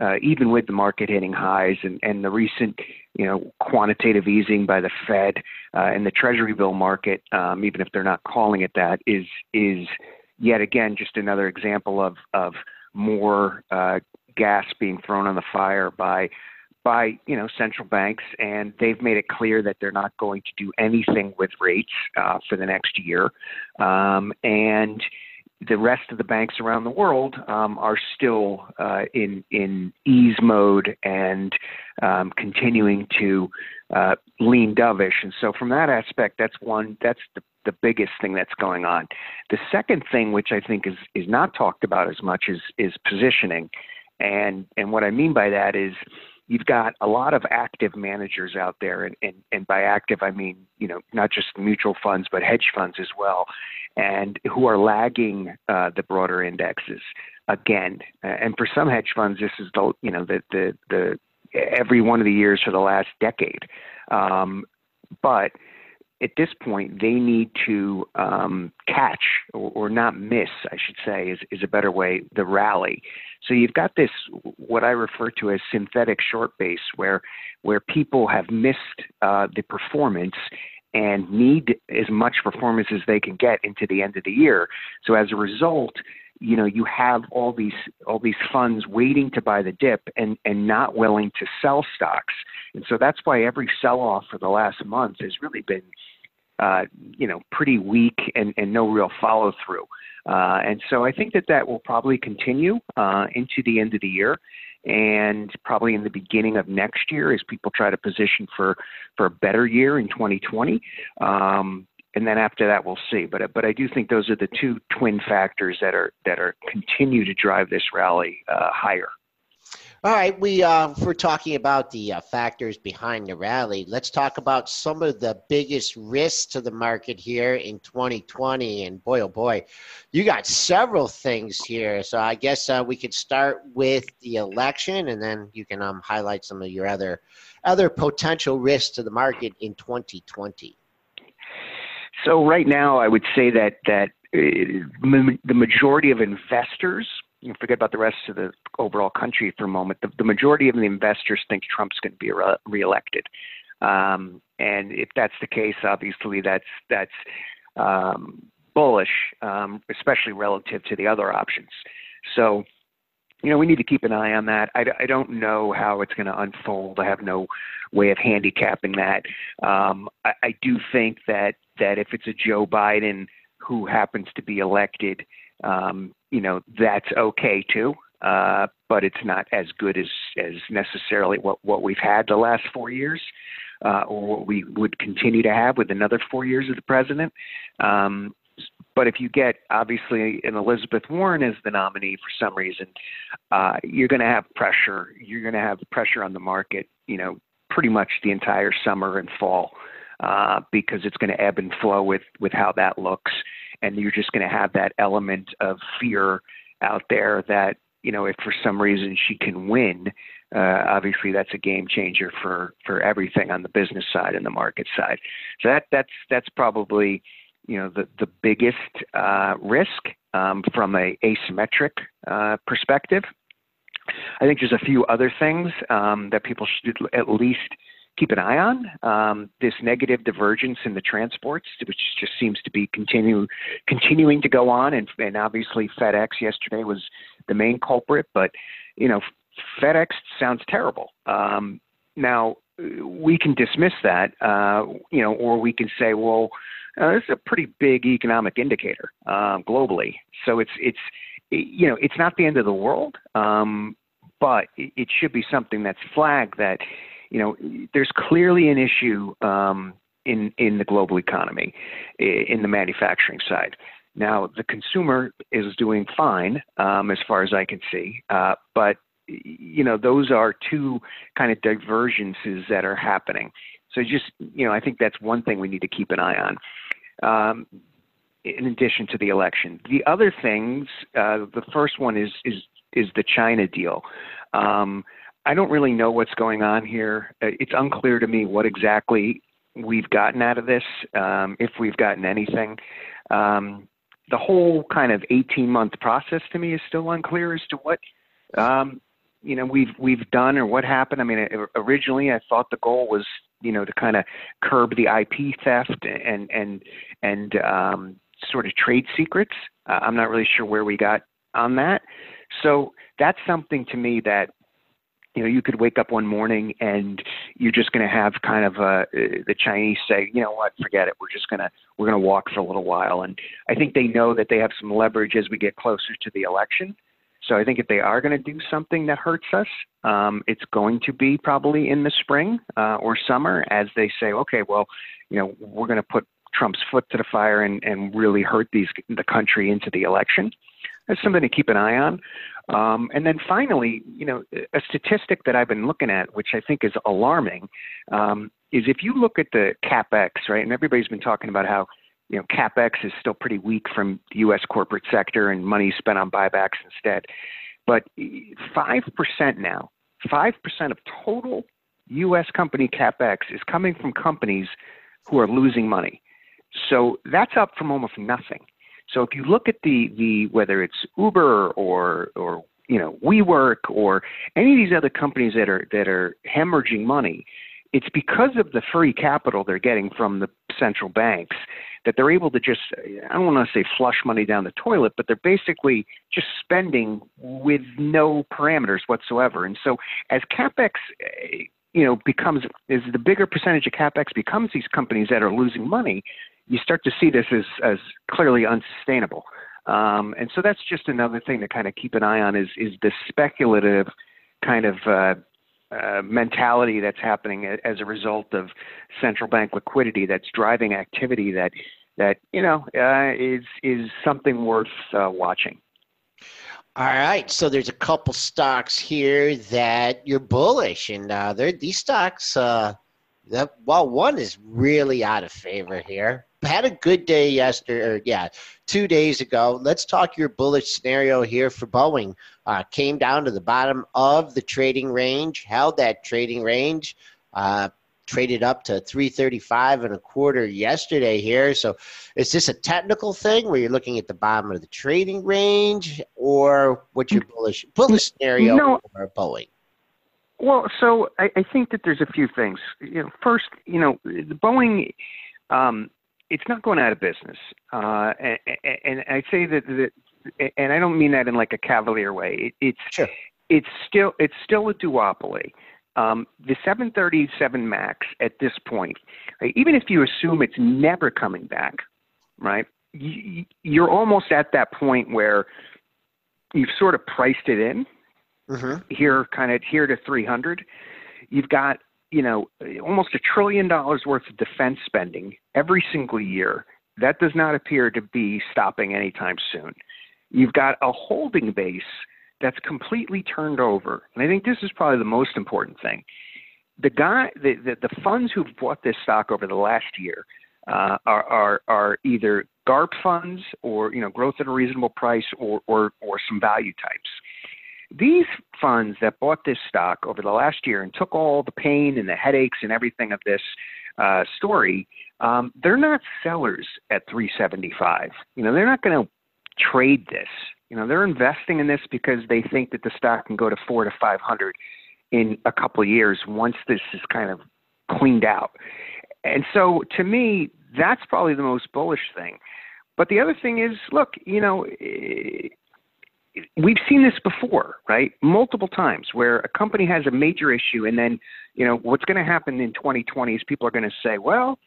uh, even with the market hitting highs and, and the recent, you know, quantitative easing by the Fed uh, and the Treasury bill market, um, even if they're not calling it that, is is yet again just another example of of more uh, gas being thrown on the fire by by you know central banks, and they've made it clear that they're not going to do anything with rates uh, for the next year, um, and the rest of the banks around the world um, are still uh, in in ease mode and um, continuing to uh, lean dovish. And so, from that aspect, that's one that's the the biggest thing that's going on. The second thing, which I think is is not talked about as much, is is positioning. And and what I mean by that is you've got a lot of active managers out there. And, and, and by active i mean you know not just mutual funds but hedge funds as well and who are lagging uh, the broader indexes again. And for some hedge funds this is the you know the the, the every one of the years for the last decade. Um, but at this point, they need to um, catch or, or, not miss, I should say, is, is a better way, the rally. So you've got this, what I refer to as synthetic short base, where, where people have missed uh, the performance and need as much performance as they can get into the end of the year. So as a result, you know you have all these all these funds waiting to buy the dip and and not willing to sell stocks and so that's why every sell off for the last month has really been uh, you know, pretty weak and, and no real follow through. Uh, and so I think that that will probably continue uh, into the end of the year and probably in the beginning of next year as people try to position for, for a better year in 2020. Um, and then after that, we'll see. But but I do think those are the two twin factors that are that are continue to drive this rally uh, higher. All right, we uh, we're talking about the uh, factors behind the rally. Let's talk about some of the biggest risks to the market here in 2020. And boy, oh boy, you got several things here. So I guess uh, we could start with the election, and then you can um, highlight some of your other other potential risks to the market in 2020. So right now, I would say that that uh, the majority of investors you forget about the rest of the overall country for a moment. The, the majority of the investors think Trump's going to be re- reelected, um, and if that's the case, obviously that's that's um, bullish, um, especially relative to the other options. So, you know, we need to keep an eye on that. I, I don't know how it's going to unfold. I have no way of handicapping that. Um, I, I do think that that if it's a Joe Biden who happens to be elected, um, you know that's okay too. Uh, but it's not as good as as necessarily what what we've had the last four years, uh, or what we would continue to have with another four years of the president. Um, but if you get obviously an Elizabeth Warren as the nominee for some reason, uh, you're going to have pressure. You're going to have pressure on the market. You know, pretty much the entire summer and fall, uh, because it's going to ebb and flow with with how that looks and you're just going to have that element of fear out there that you know if for some reason she can win uh, obviously that's a game changer for for everything on the business side and the market side. So that that's that's probably you know the the biggest uh, risk um, from a asymmetric uh, perspective. I think there's a few other things um, that people should at least keep an eye on. Um, this negative divergence in the transports, which just seems to be continue continuing to go on, and, and obviously FedEx yesterday was the main culprit. But you know, FedEx sounds terrible. Um, now we can dismiss that, uh, you know, or we can say, well, uh, this is a pretty big economic indicator um, globally. So it's it's you know it's not the end of the world, um, but it should be something that's flagged that you know, there's clearly an issue um, in in the global economy, in the manufacturing side. Now, the consumer is doing fine um, as far as I can see, uh, but you know, those are two kind of divergences that are happening. So, just you know, I think that's one thing we need to keep an eye on. Um, in addition to the election, the other things, uh, the first one is is is the China deal. Um, I don't really know what's going on here. Uh, it's unclear to me what exactly we've gotten out of this, um, if we've gotten anything. Um, the whole kind of 18 month process to me is still unclear as to what um, you know we've we've done or what happened. I mean, originally I thought the goal was you know to kind of curb the IP theft and and and um, sort of trade secrets. I'm not really sure where we got on that. So that's something to me that you know, you could wake up one morning and you're just going to have kind of uh, the Chinese say, you know what, forget it. We're just going to we're going to walk for a little while. And I think they know that they have some leverage as we get closer to the election. So I think if they are going to do something that hurts us, um, it's going to be probably in the spring uh, or summer as they say, okay, well, you know, we're going to put Trump's foot to the fire and, and really hurt these the country into the election. That's something to keep an eye on. Um, and then finally, you know, a statistic that I've been looking at, which I think is alarming, um, is if you look at the capex, right, and everybody's been talking about how you know capex is still pretty weak from the U.S. corporate sector and money spent on buybacks instead. But five percent now, five percent of total U.S. company capex is coming from companies who are losing money. So that's up from almost nothing. So if you look at the the whether it's Uber or or you know WeWork or any of these other companies that are that are hemorrhaging money, it's because of the free capital they're getting from the central banks that they're able to just I don't want to say flush money down the toilet, but they're basically just spending with no parameters whatsoever. And so as capex eh, you know becomes as the bigger percentage of capex becomes these companies that are losing money, you start to see this as, as clearly unsustainable. Um, and so that's just another thing to kind of keep an eye on is, is the speculative kind of uh, uh, mentality that's happening as a result of central bank liquidity that's driving activity that that you know uh, is is something worth uh, watching. All right, so there's a couple stocks here that you're bullish, and uh, these stocks. Uh, that well, one is really out of favor here. Had a good day yesterday, or yeah, two days ago. Let's talk your bullish scenario here for Boeing. Uh, came down to the bottom of the trading range, held that trading range. Uh, traded up to 335 and a quarter yesterday here. So is this a technical thing where you're looking at the bottom of the trading range or what's your bullish bullish scenario No. for Boeing? Well, so I, I think that there's a few things. You know, first, you know, the Boeing, um, it's not going out of business, uh, and, and I say that, that, and I don't mean that in like a cavalier way. It, it's Sure. it's still it's still a duopoly. Um, the 737 Max at this point, even if you assume it's never coming back, right? You, you're almost at that point where you've sort of priced it in Mm-hmm. here kind of here to 300 you've got you know almost a trillion dollars worth of defense spending every single year that does not appear to be stopping anytime soon. You've got a holding base that's completely turned over and i think this is probably the most important thing. The guy the, the, the funds who've bought this stock over the last year uh, are, are are either GARP funds or you know growth at a reasonable price or or, or some value types these funds that bought this stock over the last year and took all the pain and the headaches and everything of this uh, story, um, they're not sellers at 375. You know, they're not going to trade this. You know, they're investing in this because they think that the stock can go to four to 500 in a couple of years once this is kind of cleaned out. And so, to me, that's probably the most bullish thing. But the other thing is, look, you know, eh, we've seen this before, right? Multiple times where a company has a major issue, and then you know what's going to happen in 2020 is people are going to say, well,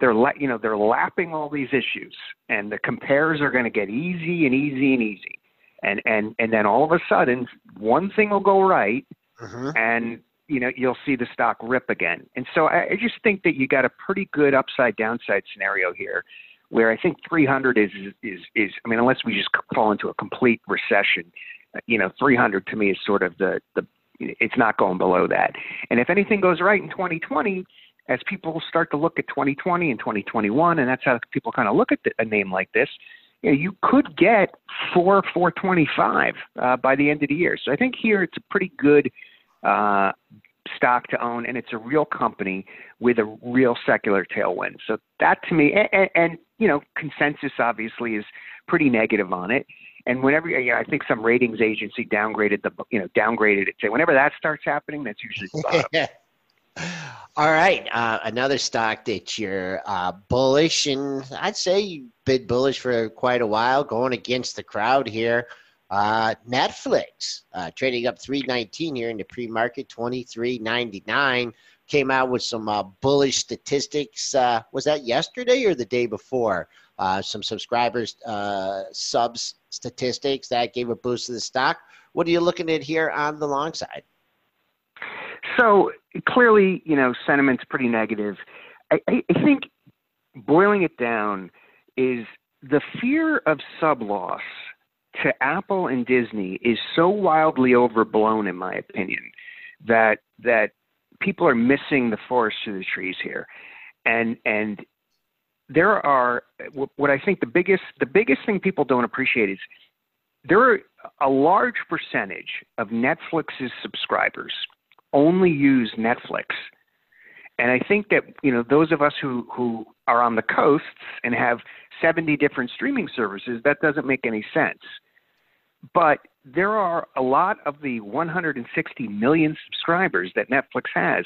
they're la- you know they're lapping all these issues, and the compares are going to get easy and easy and easy, and and and then all of a sudden one thing will go right, Mm-hmm. and you know you'll see the stock rip again. And so I, I just think that you got a pretty good upside downside scenario here, where I think 300 is is is I mean unless we just fall into a complete recession, uh, you know 300 to me is sort of the the it's not going below that. And if anything goes right in 2020. As people start to look at 2020 and 2021, and that's how people kind of look at the, a name like this, you know, you could get four, four twenty-five uh, by the end of the year. So I think here it's a pretty good uh, stock to own, and it's a real company with a real secular tailwind. So that to me, and, and you know, consensus obviously is pretty negative on it. And whenever you know, I think some ratings agency downgraded the, you know, downgraded it. Say whenever that starts happening, that's usually the. All right, uh, another stock that you're uh, bullish, and I'd say you've been bullish for quite a while, going against the crowd here. Uh, Netflix uh, trading up 319 here in the pre-market, 23.99. Came out with some uh, bullish statistics. Uh, was that yesterday or the day before? Uh, some subscribers uh, subs statistics that gave a boost to the stock. What are you looking at here on the long side? So clearly, you know, sentiment's pretty negative. I, I, I think boiling it down is the fear of sub loss to Apple and Disney is so wildly overblown, in my opinion, that that people are missing the forest through the trees here, and and there are what I think the biggest the biggest thing people don't appreciate is there are a large percentage of Netflix's subscribers only use Netflix. And I think that you know those of us who who are on the coasts and have 70 different streaming services, that doesn't make any sense. But there are a lot of the 160 million subscribers that Netflix has.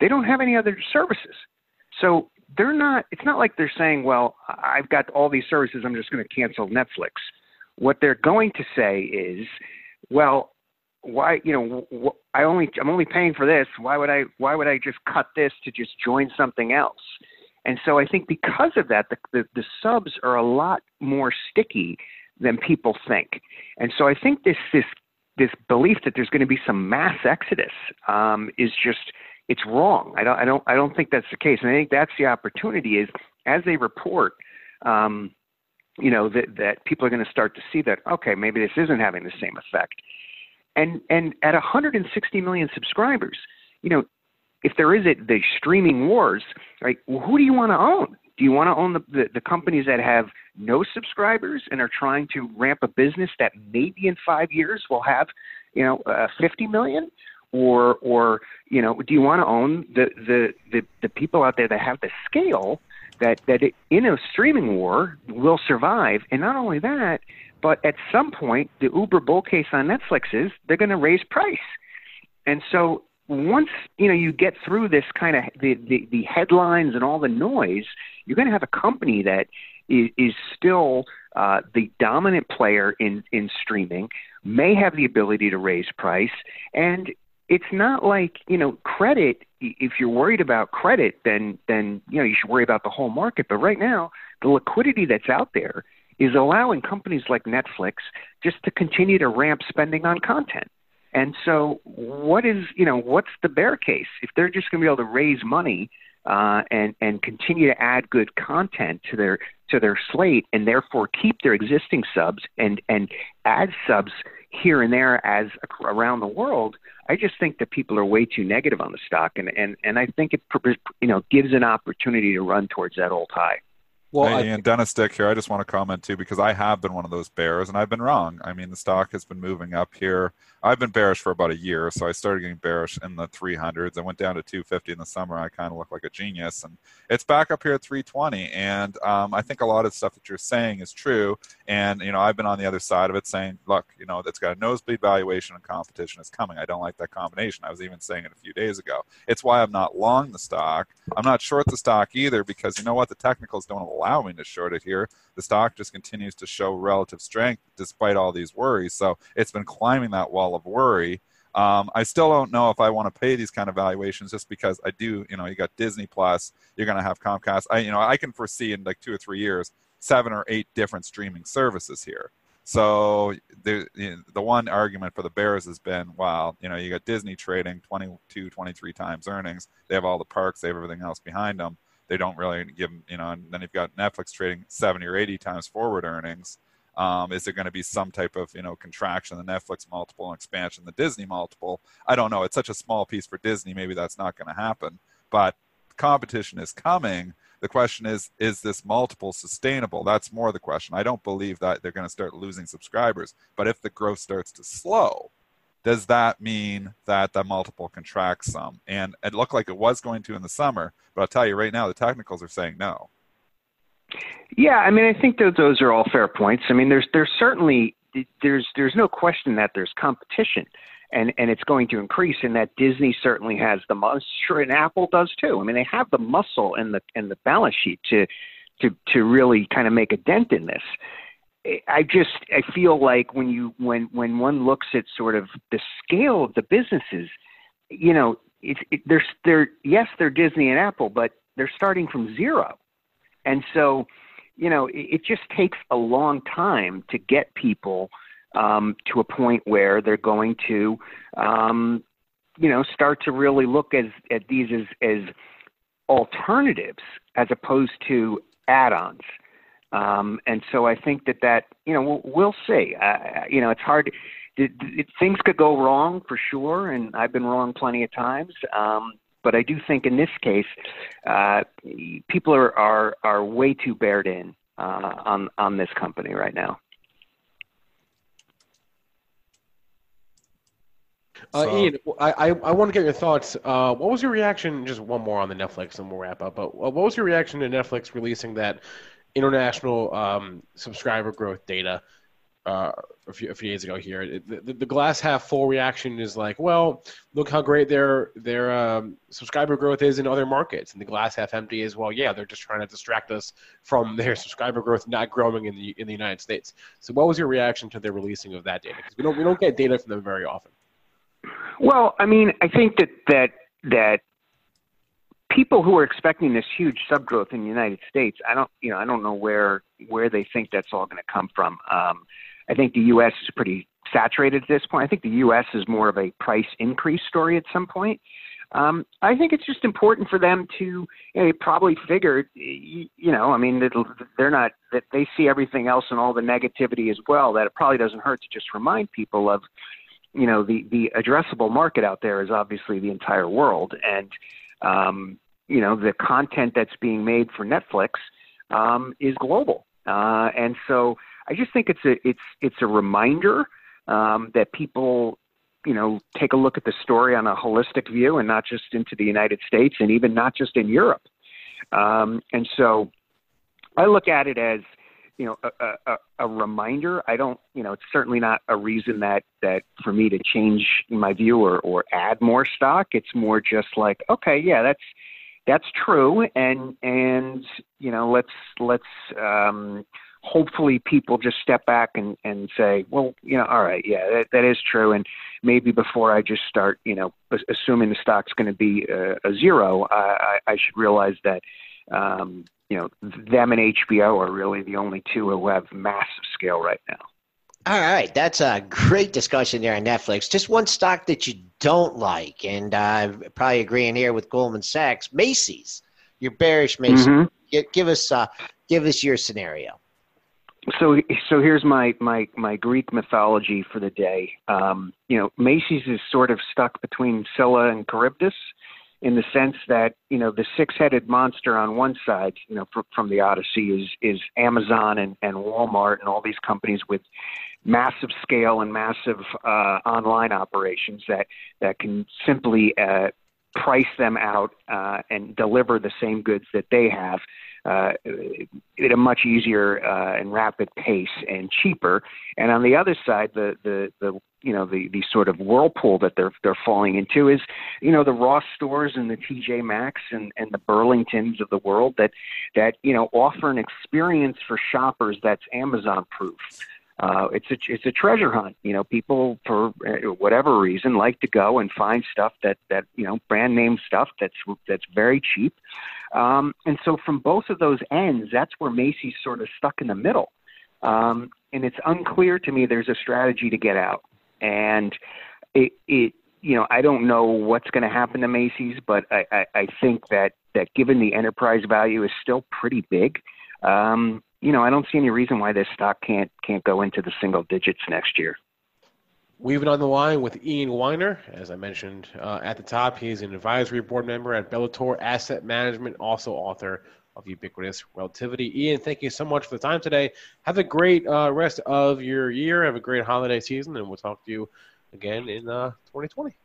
They don't have any other services. So they're not it's not like they're saying, well, I've got all these services, I'm just going to cancel Netflix. What they're going to say is, well, why you know wh- I only I'm only paying for this. Why would I why would I just cut this to just join something else? And so I think because of that, the, the, the subs are a lot more sticky than people think. And so I think this this this belief that there's going to be some mass exodus um, is just it's wrong. I don't I don't I don't think that's the case. And I think that's the opportunity is as they report. Um, you know that that people are going to start to see that okay maybe this isn't having the same effect and and at 160 million subscribers you know if there is a, the streaming wars right well, who do you want to own do you want to own the, the, the companies that have no subscribers and are trying to ramp a business that maybe in five years will have you know uh, 50 million or or you know do you want to own the, the the the people out there that have the scale that that in a streaming war will survive. And not only that, but at some point, the Uber bull case on Netflix is they're going to raise price. And so once you know you get through this kind of the, the, the headlines and all the noise, you're going to have a company that is, is still uh, the dominant player in in streaming, may have the ability to raise price, and it's not like you know credit if you're worried about credit then then you know you should worry about the whole market but right now the liquidity that's out there is allowing companies like Netflix just to continue to ramp spending on content. And so what is you know what's the bear case? If they're just going to be able to raise money uh, and and continue to add good content to their to their slate and therefore keep their existing subs and and add subs here and there as around the world I just think that people are way too negative on the stock, and and and I think it you know gives an opportunity to run towards that old high. Well, hey, and Dennis Dick here. I just want to comment too because I have been one of those bears, and I've been wrong. I mean, the stock has been moving up here. I've been bearish for about a year, so I started getting bearish in the 300s. I went down to 250 in the summer. I kind of look like a genius, and it's back up here at 320. And um, I think a lot of stuff that you're saying is true. And you know, I've been on the other side of it, saying, look, you know, it's got a nosebleed valuation, and competition is coming. I don't like that combination. I was even saying it a few days ago. It's why I'm not long the stock. I'm not short the stock either because you know what, the technicals don't allow me to short it here. The stock just continues to show relative strength despite all these worries. So it's been climbing that wall of worry. Um, I still don't know if I want to pay these kind of valuations just because I do, you know, you got Disney Plus, you're going to have Comcast. I, you know, I can foresee in like two or three years, seven or eight different streaming services here. So the the one argument for the Bears has been, wow, you know, you got Disney trading 22, 23 times earnings. They have all the parks, they have everything else behind them they don't really give you know, and then you've got Netflix trading 70 or 80 times forward earnings. Um, is there going to be some type of, you know, contraction, the Netflix multiple and expansion, the Disney multiple? I don't know. It's such a small piece for Disney. Maybe that's not going to happen. But competition is coming. The question is, is this multiple sustainable? That's more the question. I don't believe that they're going to start losing subscribers. But if the growth starts to slow, does that mean that the multiple contracts some? And it looked like it was going to in the summer, but I'll tell you right now, the technicals are saying no. Yeah, I mean, I think that those are all fair points. I mean, there's there's certainly there's there's no question that there's competition, and and it's going to increase, and that Disney certainly has the muscle, and Apple does too. I mean, they have the muscle and the and the balance sheet to to to really kind of make a dent in this. I just I feel like when you when when one looks at sort of the scale of the businesses, you know, it, it, they're they're yes they're Disney and Apple, but they're starting from zero, and so you know it, it just takes a long time to get people um, to a point where they're going to um, you know start to really look as at these as as alternatives as opposed to add-ons. Um, and so I think that that you know we'll, we'll see. Uh, you know, it's hard. It, it, things could go wrong for sure, and I've been wrong plenty of times. Um, but I do think in this case, uh, people are, are are way too bared in uh, on on this company right now. Uh, so, Ian, I, I, I, want to get your thoughts. Uh, what was your reaction? Just one more on the Netflix, and we'll wrap up. But what was your reaction to Netflix releasing that international um, subscriber growth data uh, a, few, a, few, days ago here. the, the, glass half full reaction is like, well, look how great their their um, subscriber growth is in other markets, and the glass half empty is well, yeah, they're just trying to distract us from their subscriber growth not growing in the in the United States. So, what was your reaction to the releasing of that data? Because we don't we don't get data from them very often. Well, I mean, I think that that that people who are expecting this huge subgrowth in the United States, I don't, you know, I don't know where where they think that's all going to come from. Um, I think the U.S. is pretty saturated at this point. I think the U.S. is more of a price increase story at some point. Um, I think it's just important for them to you know, probably figured, you know, I mean, they're not that they see everything else and all the negativity as well. That it probably doesn't hurt to just remind people of, you know, the the addressable market out there is obviously the entire world, and um, you know, the content that's being made for Netflix um, is global, uh, and so I just think it's a it's it's a reminder um, that people you know take a look at the story on a holistic view and not just into the United States and even not just in Europe. Um, and so I look at it as you know a, a, a reminder. I don't you know it's certainly not a reason that that for me to change my view or or add more stock. It's more just like okay yeah that's that's true and and you know let's let's um hopefully people just step back and, and say, well, you know, all right, yeah, that, that is true. And maybe before I just start, you know, assuming the stock's going to be a, a zero, I, I should realize that, um, you know, them and HBO are really the only two who have massive scale right now. All right, that's a great discussion there on Netflix. Just one stock that you don't like, and I uh, probably agreeing here with Goldman Sachs, Macy's. You're bearish, Macy's. Mm-hmm. Give, give us uh, give us your scenario so so here's my my my Greek mythology for the day. Um, you know, Macy's is sort of stuck between Scylla and Charybdis, in the sense that you know the six-headed monster on one side, you know, fr- from the Odyssey is is Amazon and, and Walmart and all these companies with massive scale and massive uh, online operations that that can simply uh, price them out uh, and deliver the same goods that they have uh, at a much easier uh, and rapid pace and cheaper. And on the other side, the the the you know the the sort of whirlpool that they're they're falling into is you know the Ross stores and the TJ Maxx and and the Burlingtons of the world that that you know offer an experience for shoppers that's Amazon proof. Uh, it's a it's a treasure hunt. You know, people for uh, whatever reason like to go and find stuff that that you know brand name stuff that's that's very cheap. Um, and so from both of those ends, that's where Macy's sort of stuck in the middle. Um, and it's unclear to me there's a strategy to get out. And it, it you know, I don't know what's going to happen to Macy's, but I, I, I think that that given the enterprise value is still pretty big, um, you know, I don't see any reason why this stock can't can't go into the single digits next year. We've been on the line with Ian Winer. As I mentioned uh, at the top, he's an advisory board member at Bellator Asset Management, also author of Ubiquitous Relativity. Ian, thank you so much for the time today. Have a great uh, rest of your year. Have a great holiday season, and we'll talk to you again in uh, 2020.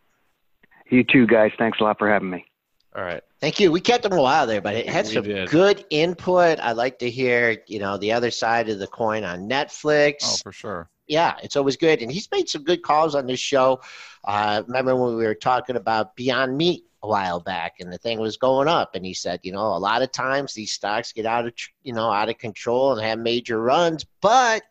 You too, guys. Thanks a lot for having me. All right. Thank you. We kept him a while there, but it had we some did. good input. I'd like to hear, you know, the other side of the coin on Netflix. Oh, for sure. Yeah, it's always good. And he's made some good calls on this show. Uh, remember when we were talking about Beyond Meat a while back and the thing was going up and he said, you know, a lot of times these stocks get out of, you know, out of control and have major runs, but –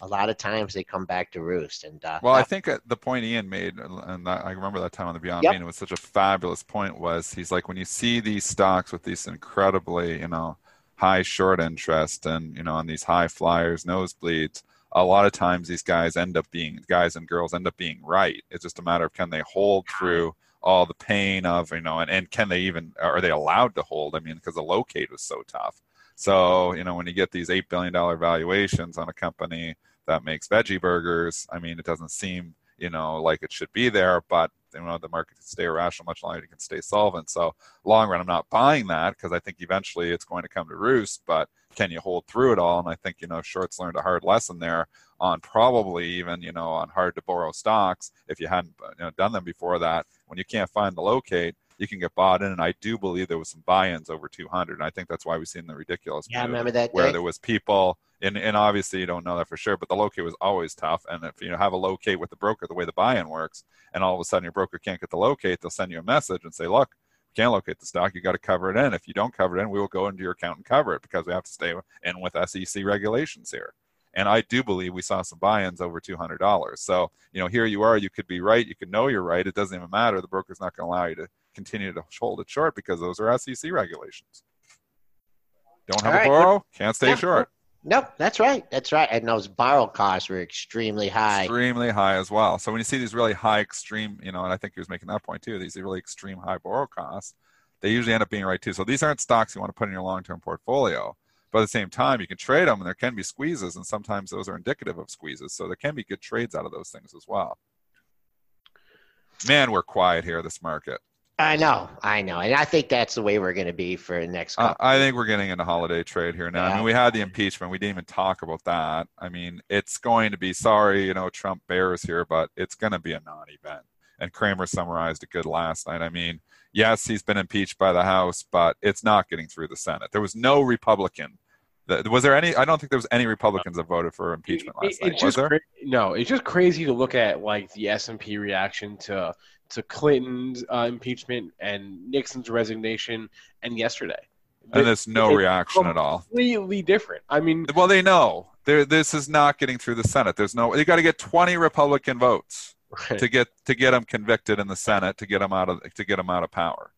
a lot of times they come back to roost. And uh, well, I think the point Ian made, and I remember that time on the Beyond yep. Meat, it was such a fabulous point. Was he's like when you see these stocks with these incredibly, you know, high short interest and you know, on these high flyers, nosebleeds. A lot of times these guys end up being guys and girls end up being right. It's just a matter of can they hold through all the pain of you know, and, and can they even are they allowed to hold? I mean, because the locate was so tough. So, you know, when you get these $8 billion valuations on a company that makes veggie burgers, I mean, it doesn't seem, you know, like it should be there, but, you know, the market can stay irrational much longer, it can stay solvent. So, long run, I'm not buying that because I think eventually it's going to come to roost, but can you hold through it all? And I think, you know, shorts learned a hard lesson there on probably even, you know, on hard to borrow stocks if you hadn't you know, done them before that. When you can't find the locate, you can get bought in. And I do believe there was some buy-ins over 200. And I think that's why we've seen the ridiculous. Yeah, I remember that where day. there was people, and, and obviously you don't know that for sure, but the locate was always tough. And if you know, have a locate with the broker, the way the buy-in works, and all of a sudden your broker can't get the locate, they'll send you a message and say, look, we can't locate the stock. You got to cover it in. If you don't cover it in, we will go into your account and cover it because we have to stay in with SEC regulations here. And I do believe we saw some buy-ins over $200. So, you know, here you are, you could be right. You could know you're right. It doesn't even matter. The broker's not going to allow you to continue to hold it short because those are SEC regulations. Don't have All a right. borrow, can't stay yeah. short. Nope, that's right. That's right. And those borrow costs were extremely high. Extremely high as well. So when you see these really high extreme, you know, and I think he was making that point too, these really extreme high borrow costs, they usually end up being right too. So these aren't stocks you want to put in your long-term portfolio. But at the same time, you can trade them and there can be squeezes, and sometimes those are indicative of squeezes. So there can be good trades out of those things as well. Man, we're quiet here, this market. I know, I know, and I think that's the way we're going to be for the next. Uh, I think we're getting into holiday trade here now. I mean, we had the impeachment. We didn't even talk about that. I mean, it's going to be sorry, you know, Trump bears here, but it's going to be a non-event. And Cramer summarized it good last night. I mean, yes, he's been impeached by the House, but it's not getting through the Senate. There was no Republican. Was there any? I don't think there was any Republicans that voted for impeachment last It- night. it's Was there? cra- no, it's just crazy to look at like the S and P reaction to to Clinton's uh, impeachment and Nixon's resignation and yesterday. And there's no It's reaction at all. Completely different. I mean, Well, they know. There, this is not getting through the Senate. There's no. You got to get 20 Republican votes to get to get him convicted in the Senate to get them out of to get him out of power.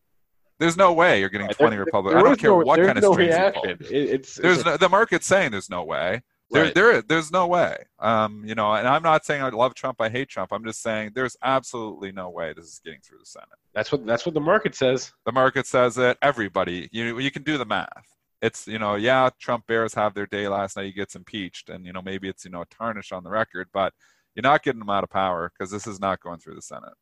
There's no way you're getting 20 there- Republicans. I don't care no- what kind of no strings you reaction. pull. It, it's There's it's- no, the market's saying there's no way. There, Right. there, there's no way. Um, you know, and I'm not saying I love Trump, I hate Trump. I'm just saying there's absolutely no way this is getting through the Senate. that's what that's what the market says. The market says it. Everybody, you you can do the math. It's you know, yeah, Trump bears have their day last night. He gets impeached, and you know maybe it's you know a tarnish on the record, but you're not getting him out of power because this is not going through the Senate.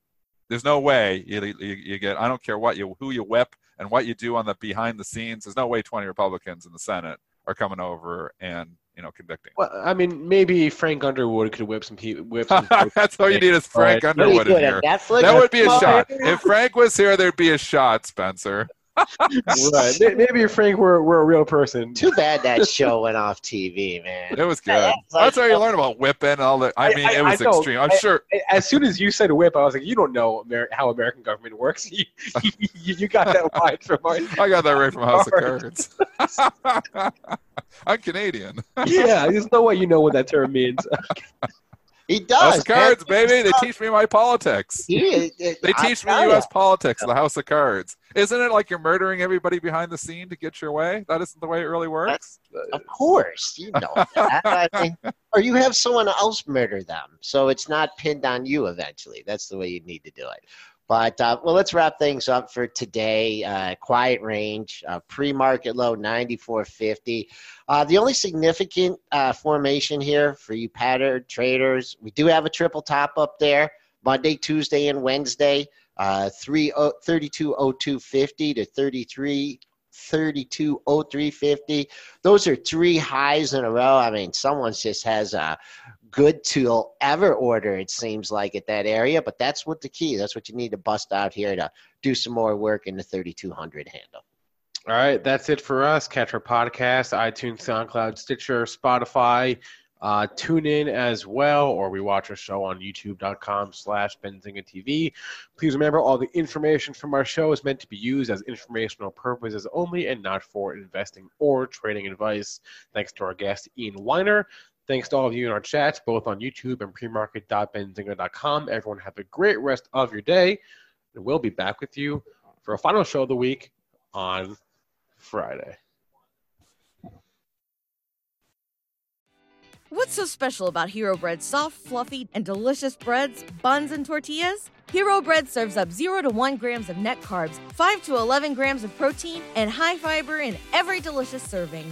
There's no way you, you, you get. I don't care what you who you whip and what you do on the behind the scenes. There's no way 20 Republicans in the Senate are coming over and you know convicting. Well, I mean, maybe Frank Underwood could whip some people. Whip some That's all you need is Frank Right. Underwood in here. Netflix. That would be a shot. If Frank was here, there'd be a shot, Spencer. Right. May- Maybe if Frank were, were a real person. Too bad that show went off TV, man. It was good. Yeah, like- That's how you learn about whipping and all that. I I- mean, I- it was know. extreme. I'm I- sure. As soon as you said whip, I was like, you don't know Amer- how American government works. you, you got that line from mine. I got that right from House of Cards. Cards. I'm Canadian. Yeah, there's no way you know what that term means. He does. House of Cards, baby. They teach me my politics. He it- They teach me U.S. politics, the House of Cards. Isn't it like you're murdering everybody behind the scene to get your way? That isn't the way it really works. Of course, you know that. Or you have someone else murder them, so it's not pinned on you. Eventually, that's the way you need to do it. But uh, well, let's wrap things up for today. Uh, quiet range, uh, pre-market low, ninety-four fifty. Uh, the only significant uh, formation here for you pattern traders, we do have a triple top up there. Monday, Tuesday, and Wednesday. Uh, 3 320250 to 33 320350 those are three highs in a row i mean someone just has a good tool ever order it seems like at that area but that's what the key that's what you need to bust out here to do some more work in the 3200 handle All right, that's it for us. Catch our podcast, iTunes, SoundCloud, Stitcher, Spotify. Uh, tune in as well, or we watch our show on youtube.com slash Benzinga TV. Please remember all the information from our show is meant to be used as informational purposes only and not for investing or trading advice. Thanks to our guest, Ian Winer. Thanks to all of you in our chats, both on YouTube and premarket.benzinga.com. Everyone have a great rest of your day, and we'll be back with you for a final show of the week on Friday. What's so special about Hero Bread's soft, fluffy, and delicious breads, buns, and tortillas? Hero Bread serves up 0 to 1 grams of net carbs, 5 to 11 grams of protein, and high fiber in every delicious serving.